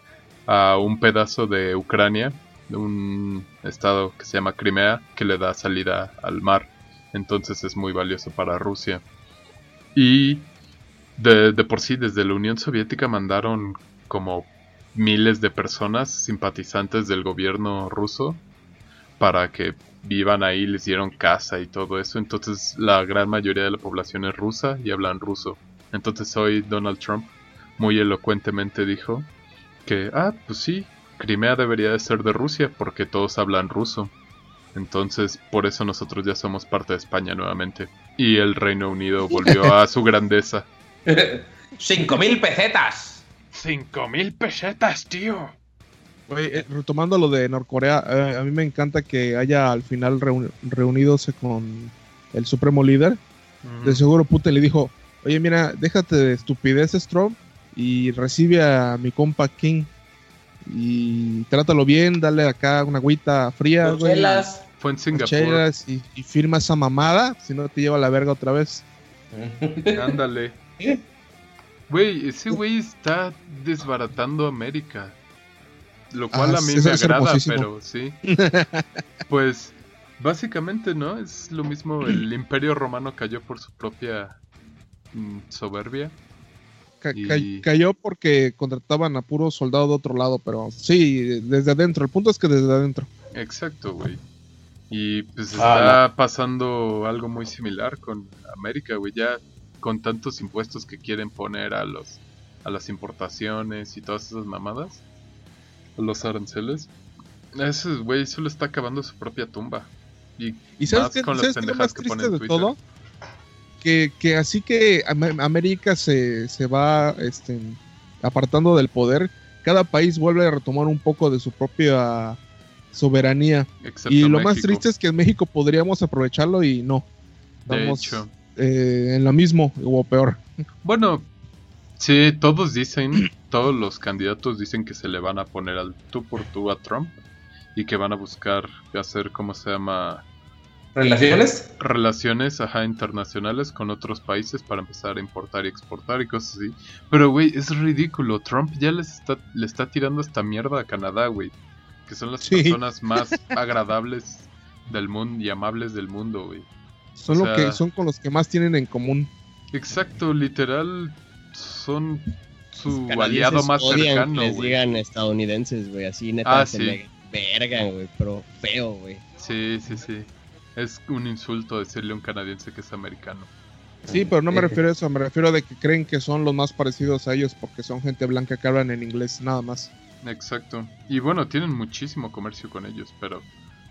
a un pedazo de Ucrania, de un estado que se llama Crimea, que le da salida al mar. Entonces es muy valioso para Rusia. Y de, de por sí, desde la Unión Soviética mandaron como miles de personas simpatizantes del gobierno ruso para que vivan ahí, les dieron casa y todo eso. Entonces la gran mayoría de la población es rusa y hablan ruso. Entonces hoy Donald Trump muy elocuentemente dijo que, ah, pues sí, Crimea debería de ser de Rusia porque todos hablan ruso. Entonces por eso nosotros ya somos parte de España nuevamente. Y el Reino Unido volvió a su grandeza. ¡Cinco mil pesetas! ¡Cinco mil pesetas, tío! Oye, eh, retomando lo de Norcorea, eh, a mí me encanta que haya al final reunidos con el supremo líder. De seguro Putin le dijo, oye mira, déjate de estupideces Trump y recibe a mi compa King y trátalo bien, dale acá una agüita fría. Güey, Fue en Singapur. Y, y, firma esa mamada, si no te lleva la verga otra vez. Ándale. Güey, ese güey está desbaratando América. Lo cual ah, a mí me agrada, pero sí. Pues básicamente, ¿no? Es lo mismo, el imperio romano cayó por su propia mm, soberbia. Cayó porque contrataban a puro soldado de otro lado, pero sí, desde adentro. El punto es que desde adentro. Exacto, güey. Y pues está pasando algo muy similar con América, güey. Ya con tantos impuestos que quieren poner a los a las importaciones y todas esas mamadas, los aranceles, ese güey solo está acabando su propia tumba. Y, sabes, qué, con ¿sabes qué es más triste de todo? Que, que, así que América se, se va este, apartando del poder, cada país vuelve a retomar un poco de su propia soberanía. y lo más triste es que en México podríamos aprovecharlo y no. De hecho. Eh, en lo mismo o peor. Bueno, sí, todos dicen, todos los candidatos dicen que se le van a poner al tú por tú a Trump y que van a buscar hacer, ¿cómo se llama? ¿Relaciones? Relaciones, ajá, internacionales con otros países para empezar a importar y exportar y cosas así. Pero, güey, es ridículo. Trump ya les está, le está tirando esta mierda a Canadá, güey. Que son las personas más agradables del mundo y amables del mundo, güey. Son, lo que, son con los que más tienen en común. Exacto, literal, son su aliado más cercano. Que les digan estadounidenses, güey, así neta ah, se me vergan, güey, pero feo, güey. Sí, sí, sí. Es un insulto decirle a un canadiense que es americano. Sí, pero no me refiero a eso, me refiero a de que creen que son los más parecidos a ellos porque son gente blanca que hablan en inglés, nada más. Exacto. Y bueno, tienen muchísimo comercio con ellos, pero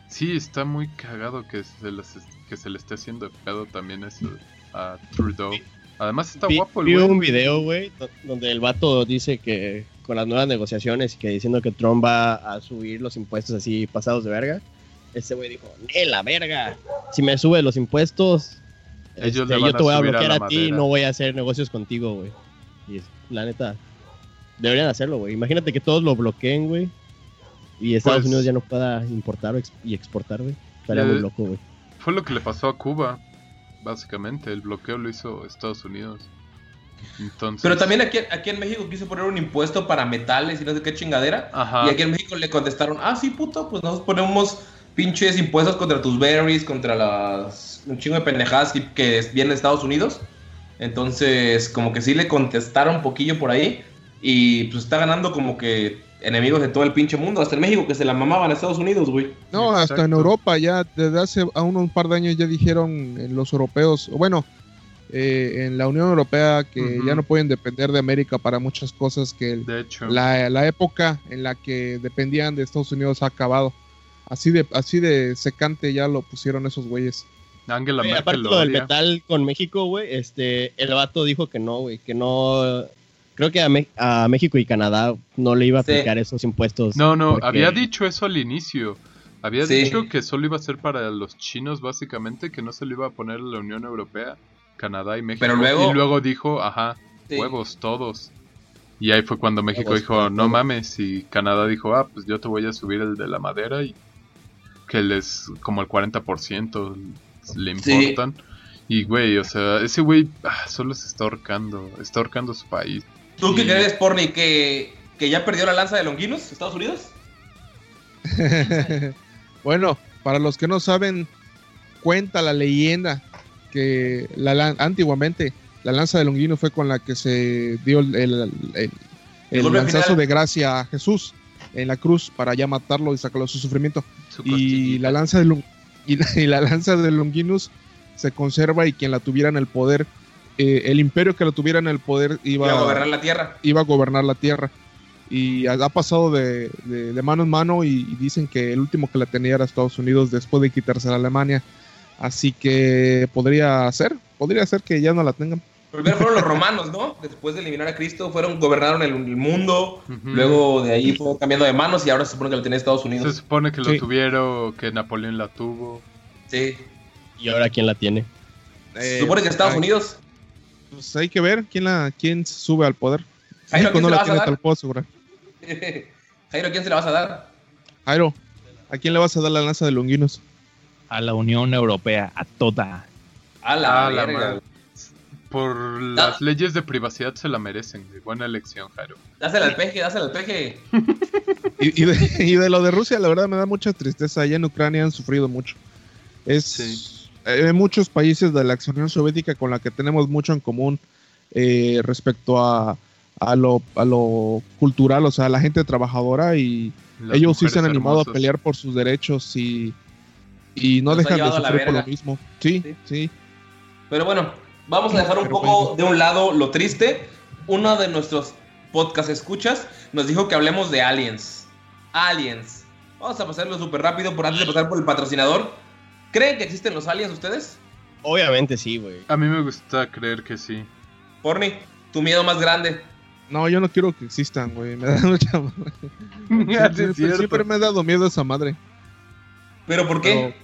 Sí, está muy cagado que se, les, que se le esté haciendo pedo también eso a Trudeau. Además está guapo el Vi un video, güey, donde el vato dice que con las nuevas negociaciones y que diciendo que Trump va a subir los impuestos así pasados de verga. Ese güey dijo, ¡eh, la verga! Si me sube los impuestos, este, yo te voy a bloquear a, ti y no voy a hacer negocios contigo, güey. Y la neta, deberían hacerlo, güey. Imagínate que todos lo bloqueen, güey. Y Estados pues, Unidos ya no pueda importar y exportar, güey. Estaría muy loco, güey. Fue lo que le pasó a Cuba, básicamente. El bloqueo lo hizo Estados Unidos. Entonces... Pero también aquí, aquí en México quiso poner un impuesto para metales y no sé qué chingadera. Y aquí en México le contestaron, ah, sí, puto, pues nosotros ponemos pinches impuestos contra tus berries, contra las un chingo de pendejadas que, que vienen de Estados Unidos. Entonces, como que sí le contestaron un poquillo por ahí. Y pues está ganando como que enemigos de todo el pinche mundo, hasta en México, que se la mamaban a Estados Unidos, güey. No, hasta en Europa, ya desde hace a un, par de años ya dijeron los europeos, bueno, eh, en la Unión Europea que ya no pueden depender de América para muchas cosas, que La, época en la que dependían de Estados Unidos ha acabado. Así de, así de secante ya lo pusieron esos güeyes. Angela Aparte del metal con México, güey, este, el vato dijo que no, güey, que no creo que a, México y Canadá no le iba a aplicar esos impuestos. No, no, había dicho eso al inicio. Había dicho que solo iba a ser para los chinos, básicamente, que no se le iba a poner la Unión Europea, Canadá y México. Pero luego... Y luego dijo, ajá, huevos, todos. Y ahí fue cuando México dijo, no mames, y Canadá dijo, ah, pues yo te voy a subir el de la madera y que les, como el 40% le importan. Y güey, o sea, ese güey ah, solo se está ahorcando, está ahorcando su país. ¿Tú qué crees, Porni, que, que ya perdió la lanza de Longinus, Estados Unidos? bueno, para los que no saben, cuenta la leyenda que la, antiguamente la lanza de Longinus fue con la que se dio el, el, lanzazo de gracia a Jesús en la cruz para ya matarlo y sacarlo de su sufrimiento. y la lanza de y la lanza de Longinus se conserva y quien la tuviera en el poder eh, el imperio que lo tuviera en el poder iba, a gobernar la tierra. Iba a gobernar la tierra. Y ha, pasado de, mano en mano y, dicen que el último que la tenía era Estados Unidos después de quitarse a Alemania. Así que podría ser, podría ser que ya no la tengan. Primero fueron los romanos, ¿no? Después de eliminar a Cristo, fueron, gobernaron el, mundo. Luego de ahí fue cambiando de manos y ahora se supone que lo tiene Estados Unidos. Se supone que lo tuvieron, que Napoleón la tuvo. Sí. ¿Y ahora quién la tiene? se supone que Estados Unidos. Pues hay que ver quién la quién sube al poder. Jairo, ¿quién no la, tiene, tal puedo Jairo, ¿quién se la vas a dar? Jairo, ¿a quién le vas a dar la lanza de Longinos? A la Unión Europea, a toda. A la, a la por las leyes de privacidad se la merecen. Buena elección, Jairo. Dásela al peje, dásela al peje. y, de, lo de Rusia, la verdad me da mucha tristeza. Allá en Ucrania han sufrido mucho. Es hay muchos países de la ex Unión Soviética con la que tenemos mucho en común eh, respecto a, a, lo, a lo cultural, o sea, la gente trabajadora y ellos sí se han animado a pelear por sus derechos y, y no dejan de sufrir por lo mismo. sí, sí. Pero bueno, Vamos a dejar un poco de un lado lo triste. Uno de nuestros podcast escuchas nos dijo que hablemos de aliens. Aliens. Vamos a pasarlo súper rápido por antes de pasar por el patrocinador. ¿Creen que existen los aliens ustedes? Obviamente sí, güey. A mí me gusta creer que sí. Porni, tu miedo más grande. No, yo no quiero que existan, güey. Me da mucha madre. siempre, me ha dado miedo esa madre. ¿Pero por qué?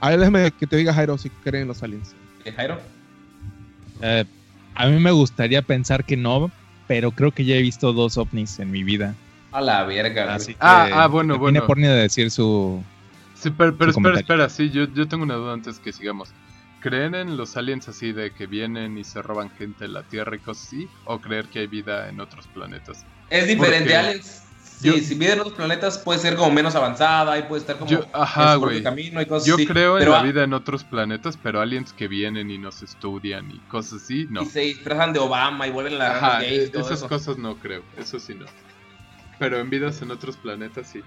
A ver, déjame que te diga Jairo si creen los aliens. Jairo? Eh, a mí me gustaría pensar que no, pero creo que ya he visto dos ovnis en mi vida. A la verga. ah, ah, bueno, bueno. Tiene por ni de decir su. Sí, pero, espera, espera, sí, yo, yo tengo una duda antes que sigamos. ¿Creen en los aliens así de que vienen y se roban gente de la Tierra y cosas así? ¿O creer que hay vida en otros planetas? Es diferente, aliens Sí, si vida en otros planetas puede ser como menos avanzada y puede estar como yo, ajá, güey. camino y cosas yo creo en la vida en otros planetas, pero aliens que vienen y nos estudian y cosas así, no. Y se disfrazan de Obama y vuelven a la ajá, e, esas cosas no creo, eso sí no. Pero en vidas en otros planetas sí.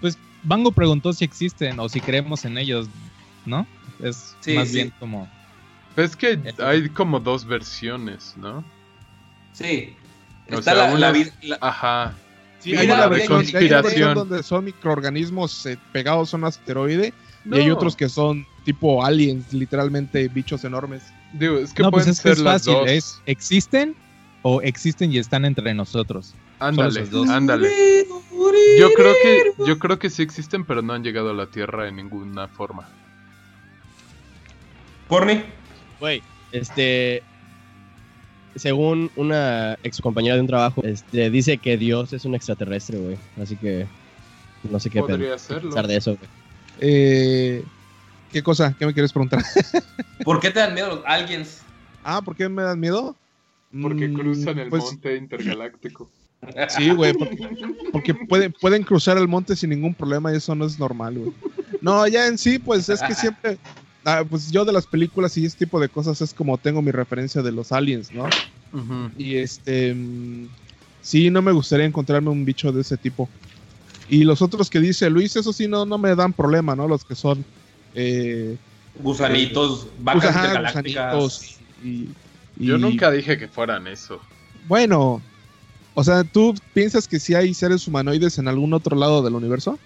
Pues Bango preguntó si existen o si creemos en ellos, ¿no? Es más bien como... Es que hay como dos versiones, ¿no? Sí. Está la, la, Ajá. Sí, hay una versión donde son microorganismos eh, pegados a un asteroide y hay otros que son tipo aliens, literalmente bichos enormes. Digo, es que no, pues es, fácil, Es, ¿existen o existen y están entre nosotros? Ándale, ándale. Yo creo que yo creo que sí existen, pero no han llegado a la Tierra en ninguna forma. Porni. Güey, este según una ex compañera de un trabajo, este, dice que Dios es un extraterrestre, güey. Así que no sé qué pensar de eso, güey. Eh, ¿Qué cosa? ¿Qué me quieres preguntar? ¿Por qué te dan miedo los aliens? Ah, ¿por qué me dan miedo? Porque mm, cruzan el pues monte intergaláctico. Sí, güey, porque, pueden, pueden cruzar el monte sin ningún problema y eso no es normal, güey. No, ya en sí, pues es que siempre, Ah, pues yo de las películas y ese tipo de cosas es como tengo mi referencia de los aliens, ¿no? Y este, mm, sí, no me gustaría encontrarme un bicho de ese tipo. Y los otros que dice Luis, eso sí, no, no me dan problema, ¿no? Los que son... Eh, gusanitos, vacas gusanitos y, Yo nunca dije que fueran eso. Bueno, o sea, ¿tú piensas que sí hay seres humanoides en algún otro lado del universo?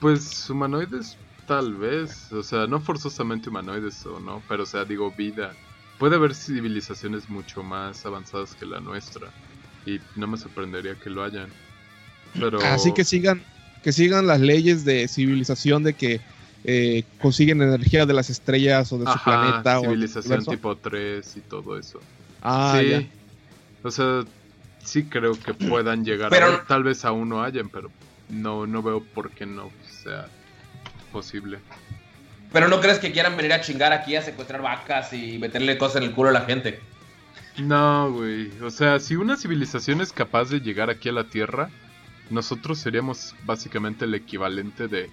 Pues humanoides Tal vez, o sea, no forzosamente humanoides o no, pero o sea, digo vida. Puede haber civilizaciones mucho más avanzadas que la nuestra y no me sorprendería que lo hayan. Pero así que sigan que sigan las leyes de civilización de que eh, consiguen energía de las estrellas o de su planeta civilización tipo 3 y todo eso. Ah, sí. O sea, sí creo que puedan llegar pero... tal vez aún no hayan, pero no no veo por qué no sea posible. Pero no crees que quieran venir a chingar aquí a secuestrar vacas y meterle cosas en el culo a la gente. No, güey. O sea, si una civilización es capaz de llegar aquí a la Tierra, nosotros seríamos básicamente el equivalente de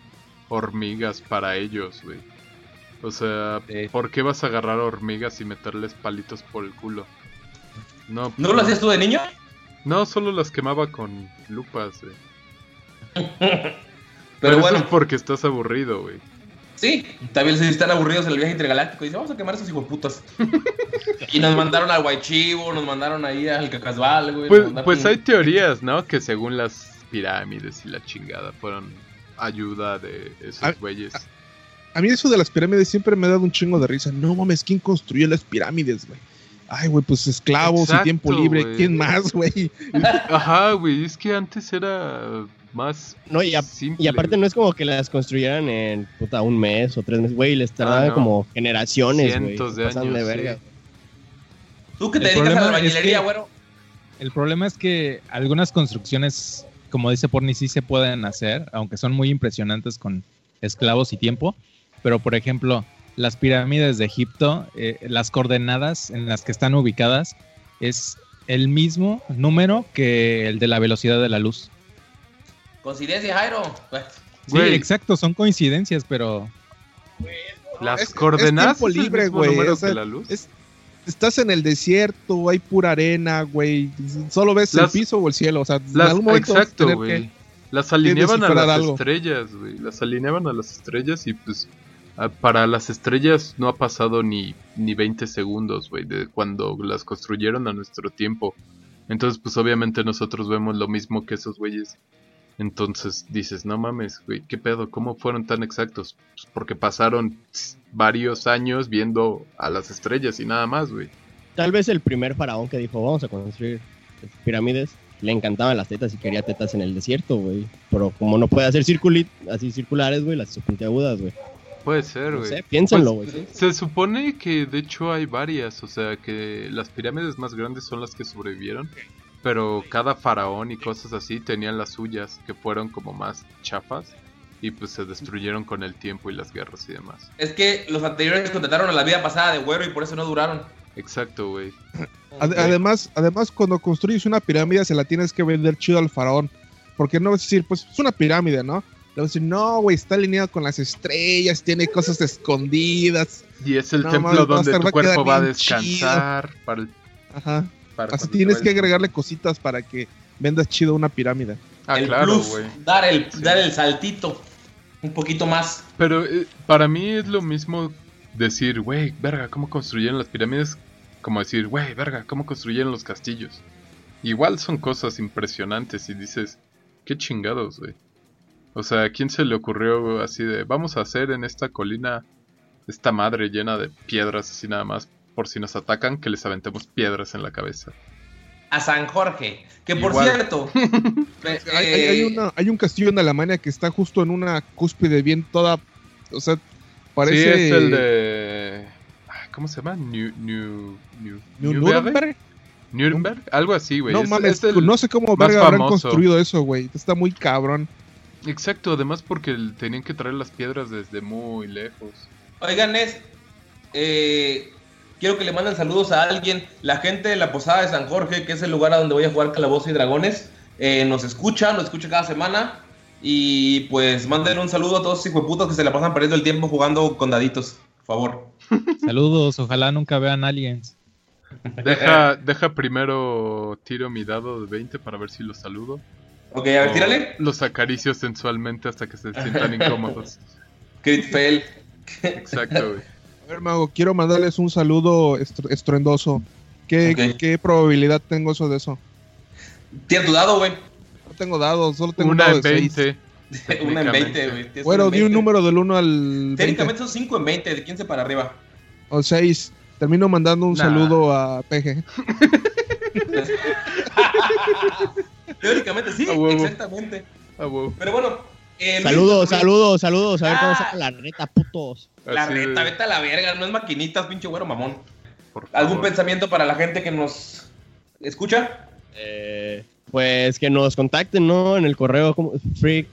hormigas para ellos, güey. O sea, ¿por qué vas a agarrar hormigas y meterles palitos por el culo? No, ¿No lo hacías tú de niño? No, solo las quemaba con lupas, güey. Pero, bueno. es porque estás aburrido, güey. Sí, también si están aburridos en el viaje intergaláctico. Dice, vamos a quemar a esos putas. y nos mandaron al Guaychivo, nos mandaron ahí al Cacasval, güey. Pues, pues hay teorías, ¿no? Que según las pirámides y la chingada fueron ayuda de esos güeyes. a mí eso de las pirámides siempre me ha dado un chingo de risa. No mames, ¿quién construyó las pirámides, güey? Ay, güey, pues esclavos y tiempo libre. ¿Quién más, güey? Ajá, güey, es que antes era más no, y, y, aparte no es como que las construyeran en puta, un mes o tres meses, güey, les tardaban ah, como generaciones, Cientos de años. De verga. Tú que te dedicas a la bañilería, güero. El problema es que algunas construcciones, como dice Porni, sí se pueden hacer, aunque son muy impresionantes con esclavos y tiempo. Pero, por ejemplo, las pirámides de Egipto, eh, las coordenadas en las que están ubicadas es el mismo número que el de la velocidad de la luz. Coincidencia, Jairo. Sí, exacto, son coincidencias, pero. Las coordenadas. Es libre, güey. la luz. estás en el desierto, hay pura arena, güey. Solo ves el piso o el cielo. O sea, en algún momento exacto, güey. Las alineaban a las estrellas, güey. Las alineaban a las estrellas y pues para las estrellas no ha pasado ni, ni 20 segundos, güey, de cuando las construyeron a nuestro tiempo. Entonces, pues obviamente nosotros vemos lo mismo que esos güeyes. Entonces dices, no mames, güey, ¿qué pedo? ¿Cómo fueron tan exactos? Pues porque pasaron varios años viendo a las estrellas y nada más, güey. Tal vez el primer faraón que dijo, vamos a construir pirámides, le encantaban las tetas y quería tetas en el desierto, güey. Pero como no puede hacer así circulares, güey, las hizo puntiagudas, güey. Puede ser, güey. No piénsenlo, güey. se supone que de hecho hay varias, o sea, que las pirámides más grandes son las que sobrevivieron, pero cada faraón y cosas así tenían las suyas, que fueron como más chafas y pues se destruyeron con el tiempo y las guerras y demás. Es que los anteriores contrataron a la vida pasada de güero y por eso no duraron. Exacto, güey. Además, además, cuando construyes una pirámide se la tienes que vender chido al faraón. Porque no vas a decir, pues es una pirámide, ¿no? Le vas a decir, no, güey, está alineado con las estrellas, tiene cosas escondidas. Y es el templo donde tu cuerpo va a descansar. Para Ajá. Así tienes que agregarle cositas para que vendas chido una pirámide. Ah, claro, güey. Dar el, dar el saltito. Un poquito más. Pero eh, para mí es lo mismo decir, güey, verga, ¿cómo construyeron las pirámides? Como decir, güey, verga, ¿cómo construyeron los castillos? Igual son cosas impresionantes y dices, qué chingados, güey. O sea, ¿a quién se le ocurrió así de, vamos a hacer en esta colina esta madre llena de piedras así nada más por si nos atacan, que les aventemos piedras en la cabeza? A San Jorge, que por cierto... hay, hay, un castillo en Alemania que está justo en una cúspide bien toda... O sea, parece... Sí, es el de... ¿Cómo se llama? New, New, New, Nuremberg. Nuremberg, algo así, güey. No mames, no sé cómo verga habrán construido eso, güey. Está muy cabrón. Exacto, además porque tenían que traer las piedras desde muy lejos. Oigan, es, eh, quiero que le manden saludos a alguien. La gente de la Posada de San Jorge, que es el lugar a donde voy a jugar Calabozo y Dragones, eh, nos escucha, nos escucha cada semana. Y pues manden un saludo a todos esos putos que se la pasan perdiendo el tiempo jugando con daditos, por favor. Saludos, ojalá nunca vean aliens. Deja, deja primero tiro mi dado de 20 para ver si los saludo. Ok, a ver, tírale. Los acaricio sensualmente hasta que se sientan incómodos. Crit fail. Exacto, güey. A ver, Mago, quiero mandarles un saludo estruendoso. ¿Qué, ¿Qué, probabilidad tengo eso de eso? ¿Tienes tu dado, güey? No tengo dado, solo tengo Una en 20. Una en 20, güey. Bueno, di un número del 1 al. Técnicamente son 5 en 20, de 15 para arriba. O 6. Termino mandando un saludo a PG. Teóricamente sí, exactamente. Pero bueno. Eh, saludos, saludos, saludos. A ver cómo ah. saca la reta, putos. La reta, vete a la verga. No es maquinitas, pinche güero mamón. ¿Algún pensamiento para la gente que nos escucha? Eh, pues que nos contacten, ¿no? En el correo como free,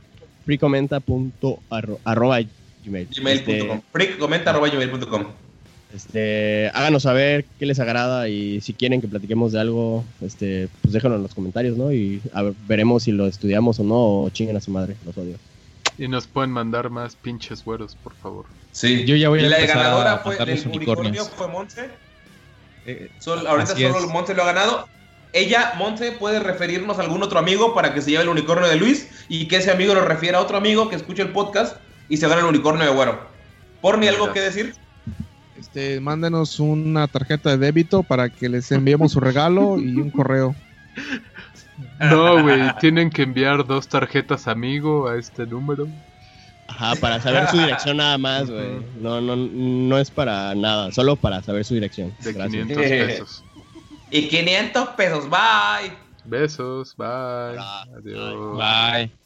freecomenta.arroba gmail. Gmail.com. Freecomenta.gmail.com. Este, háganos saber qué les agrada y si quieren que platiquemos de algo, este, pues déjenlo en los comentarios, ¿no? Y veremos si lo estudiamos o no, o chinguen a su madre, los odio. Y nos pueden mandar más pinches güeros, por favor. Sí, yo ya voy a La ganadora a fue del unicornio fue Monse. Eh, ahorita solo Monse lo ha ganado. Ella, Monse, puede referirnos a algún otro amigo para que se lleve el unicornio de Luis y que ese amigo lo refiera a otro amigo que escuche el podcast y se gane el unicornio de güero. ¿Por ni algo que decir? Este, mándenos una tarjeta de débito para que les enviemos su regalo y un correo. No, güey, tienen que enviar dos tarjetas amigo a este número. Ajá, para saber su dirección nada más, güey. No, no, no es para nada, solo para saber su dirección. De 500 pesos. Y 500 pesos, bye. Besos, bye. Adiós. Bye.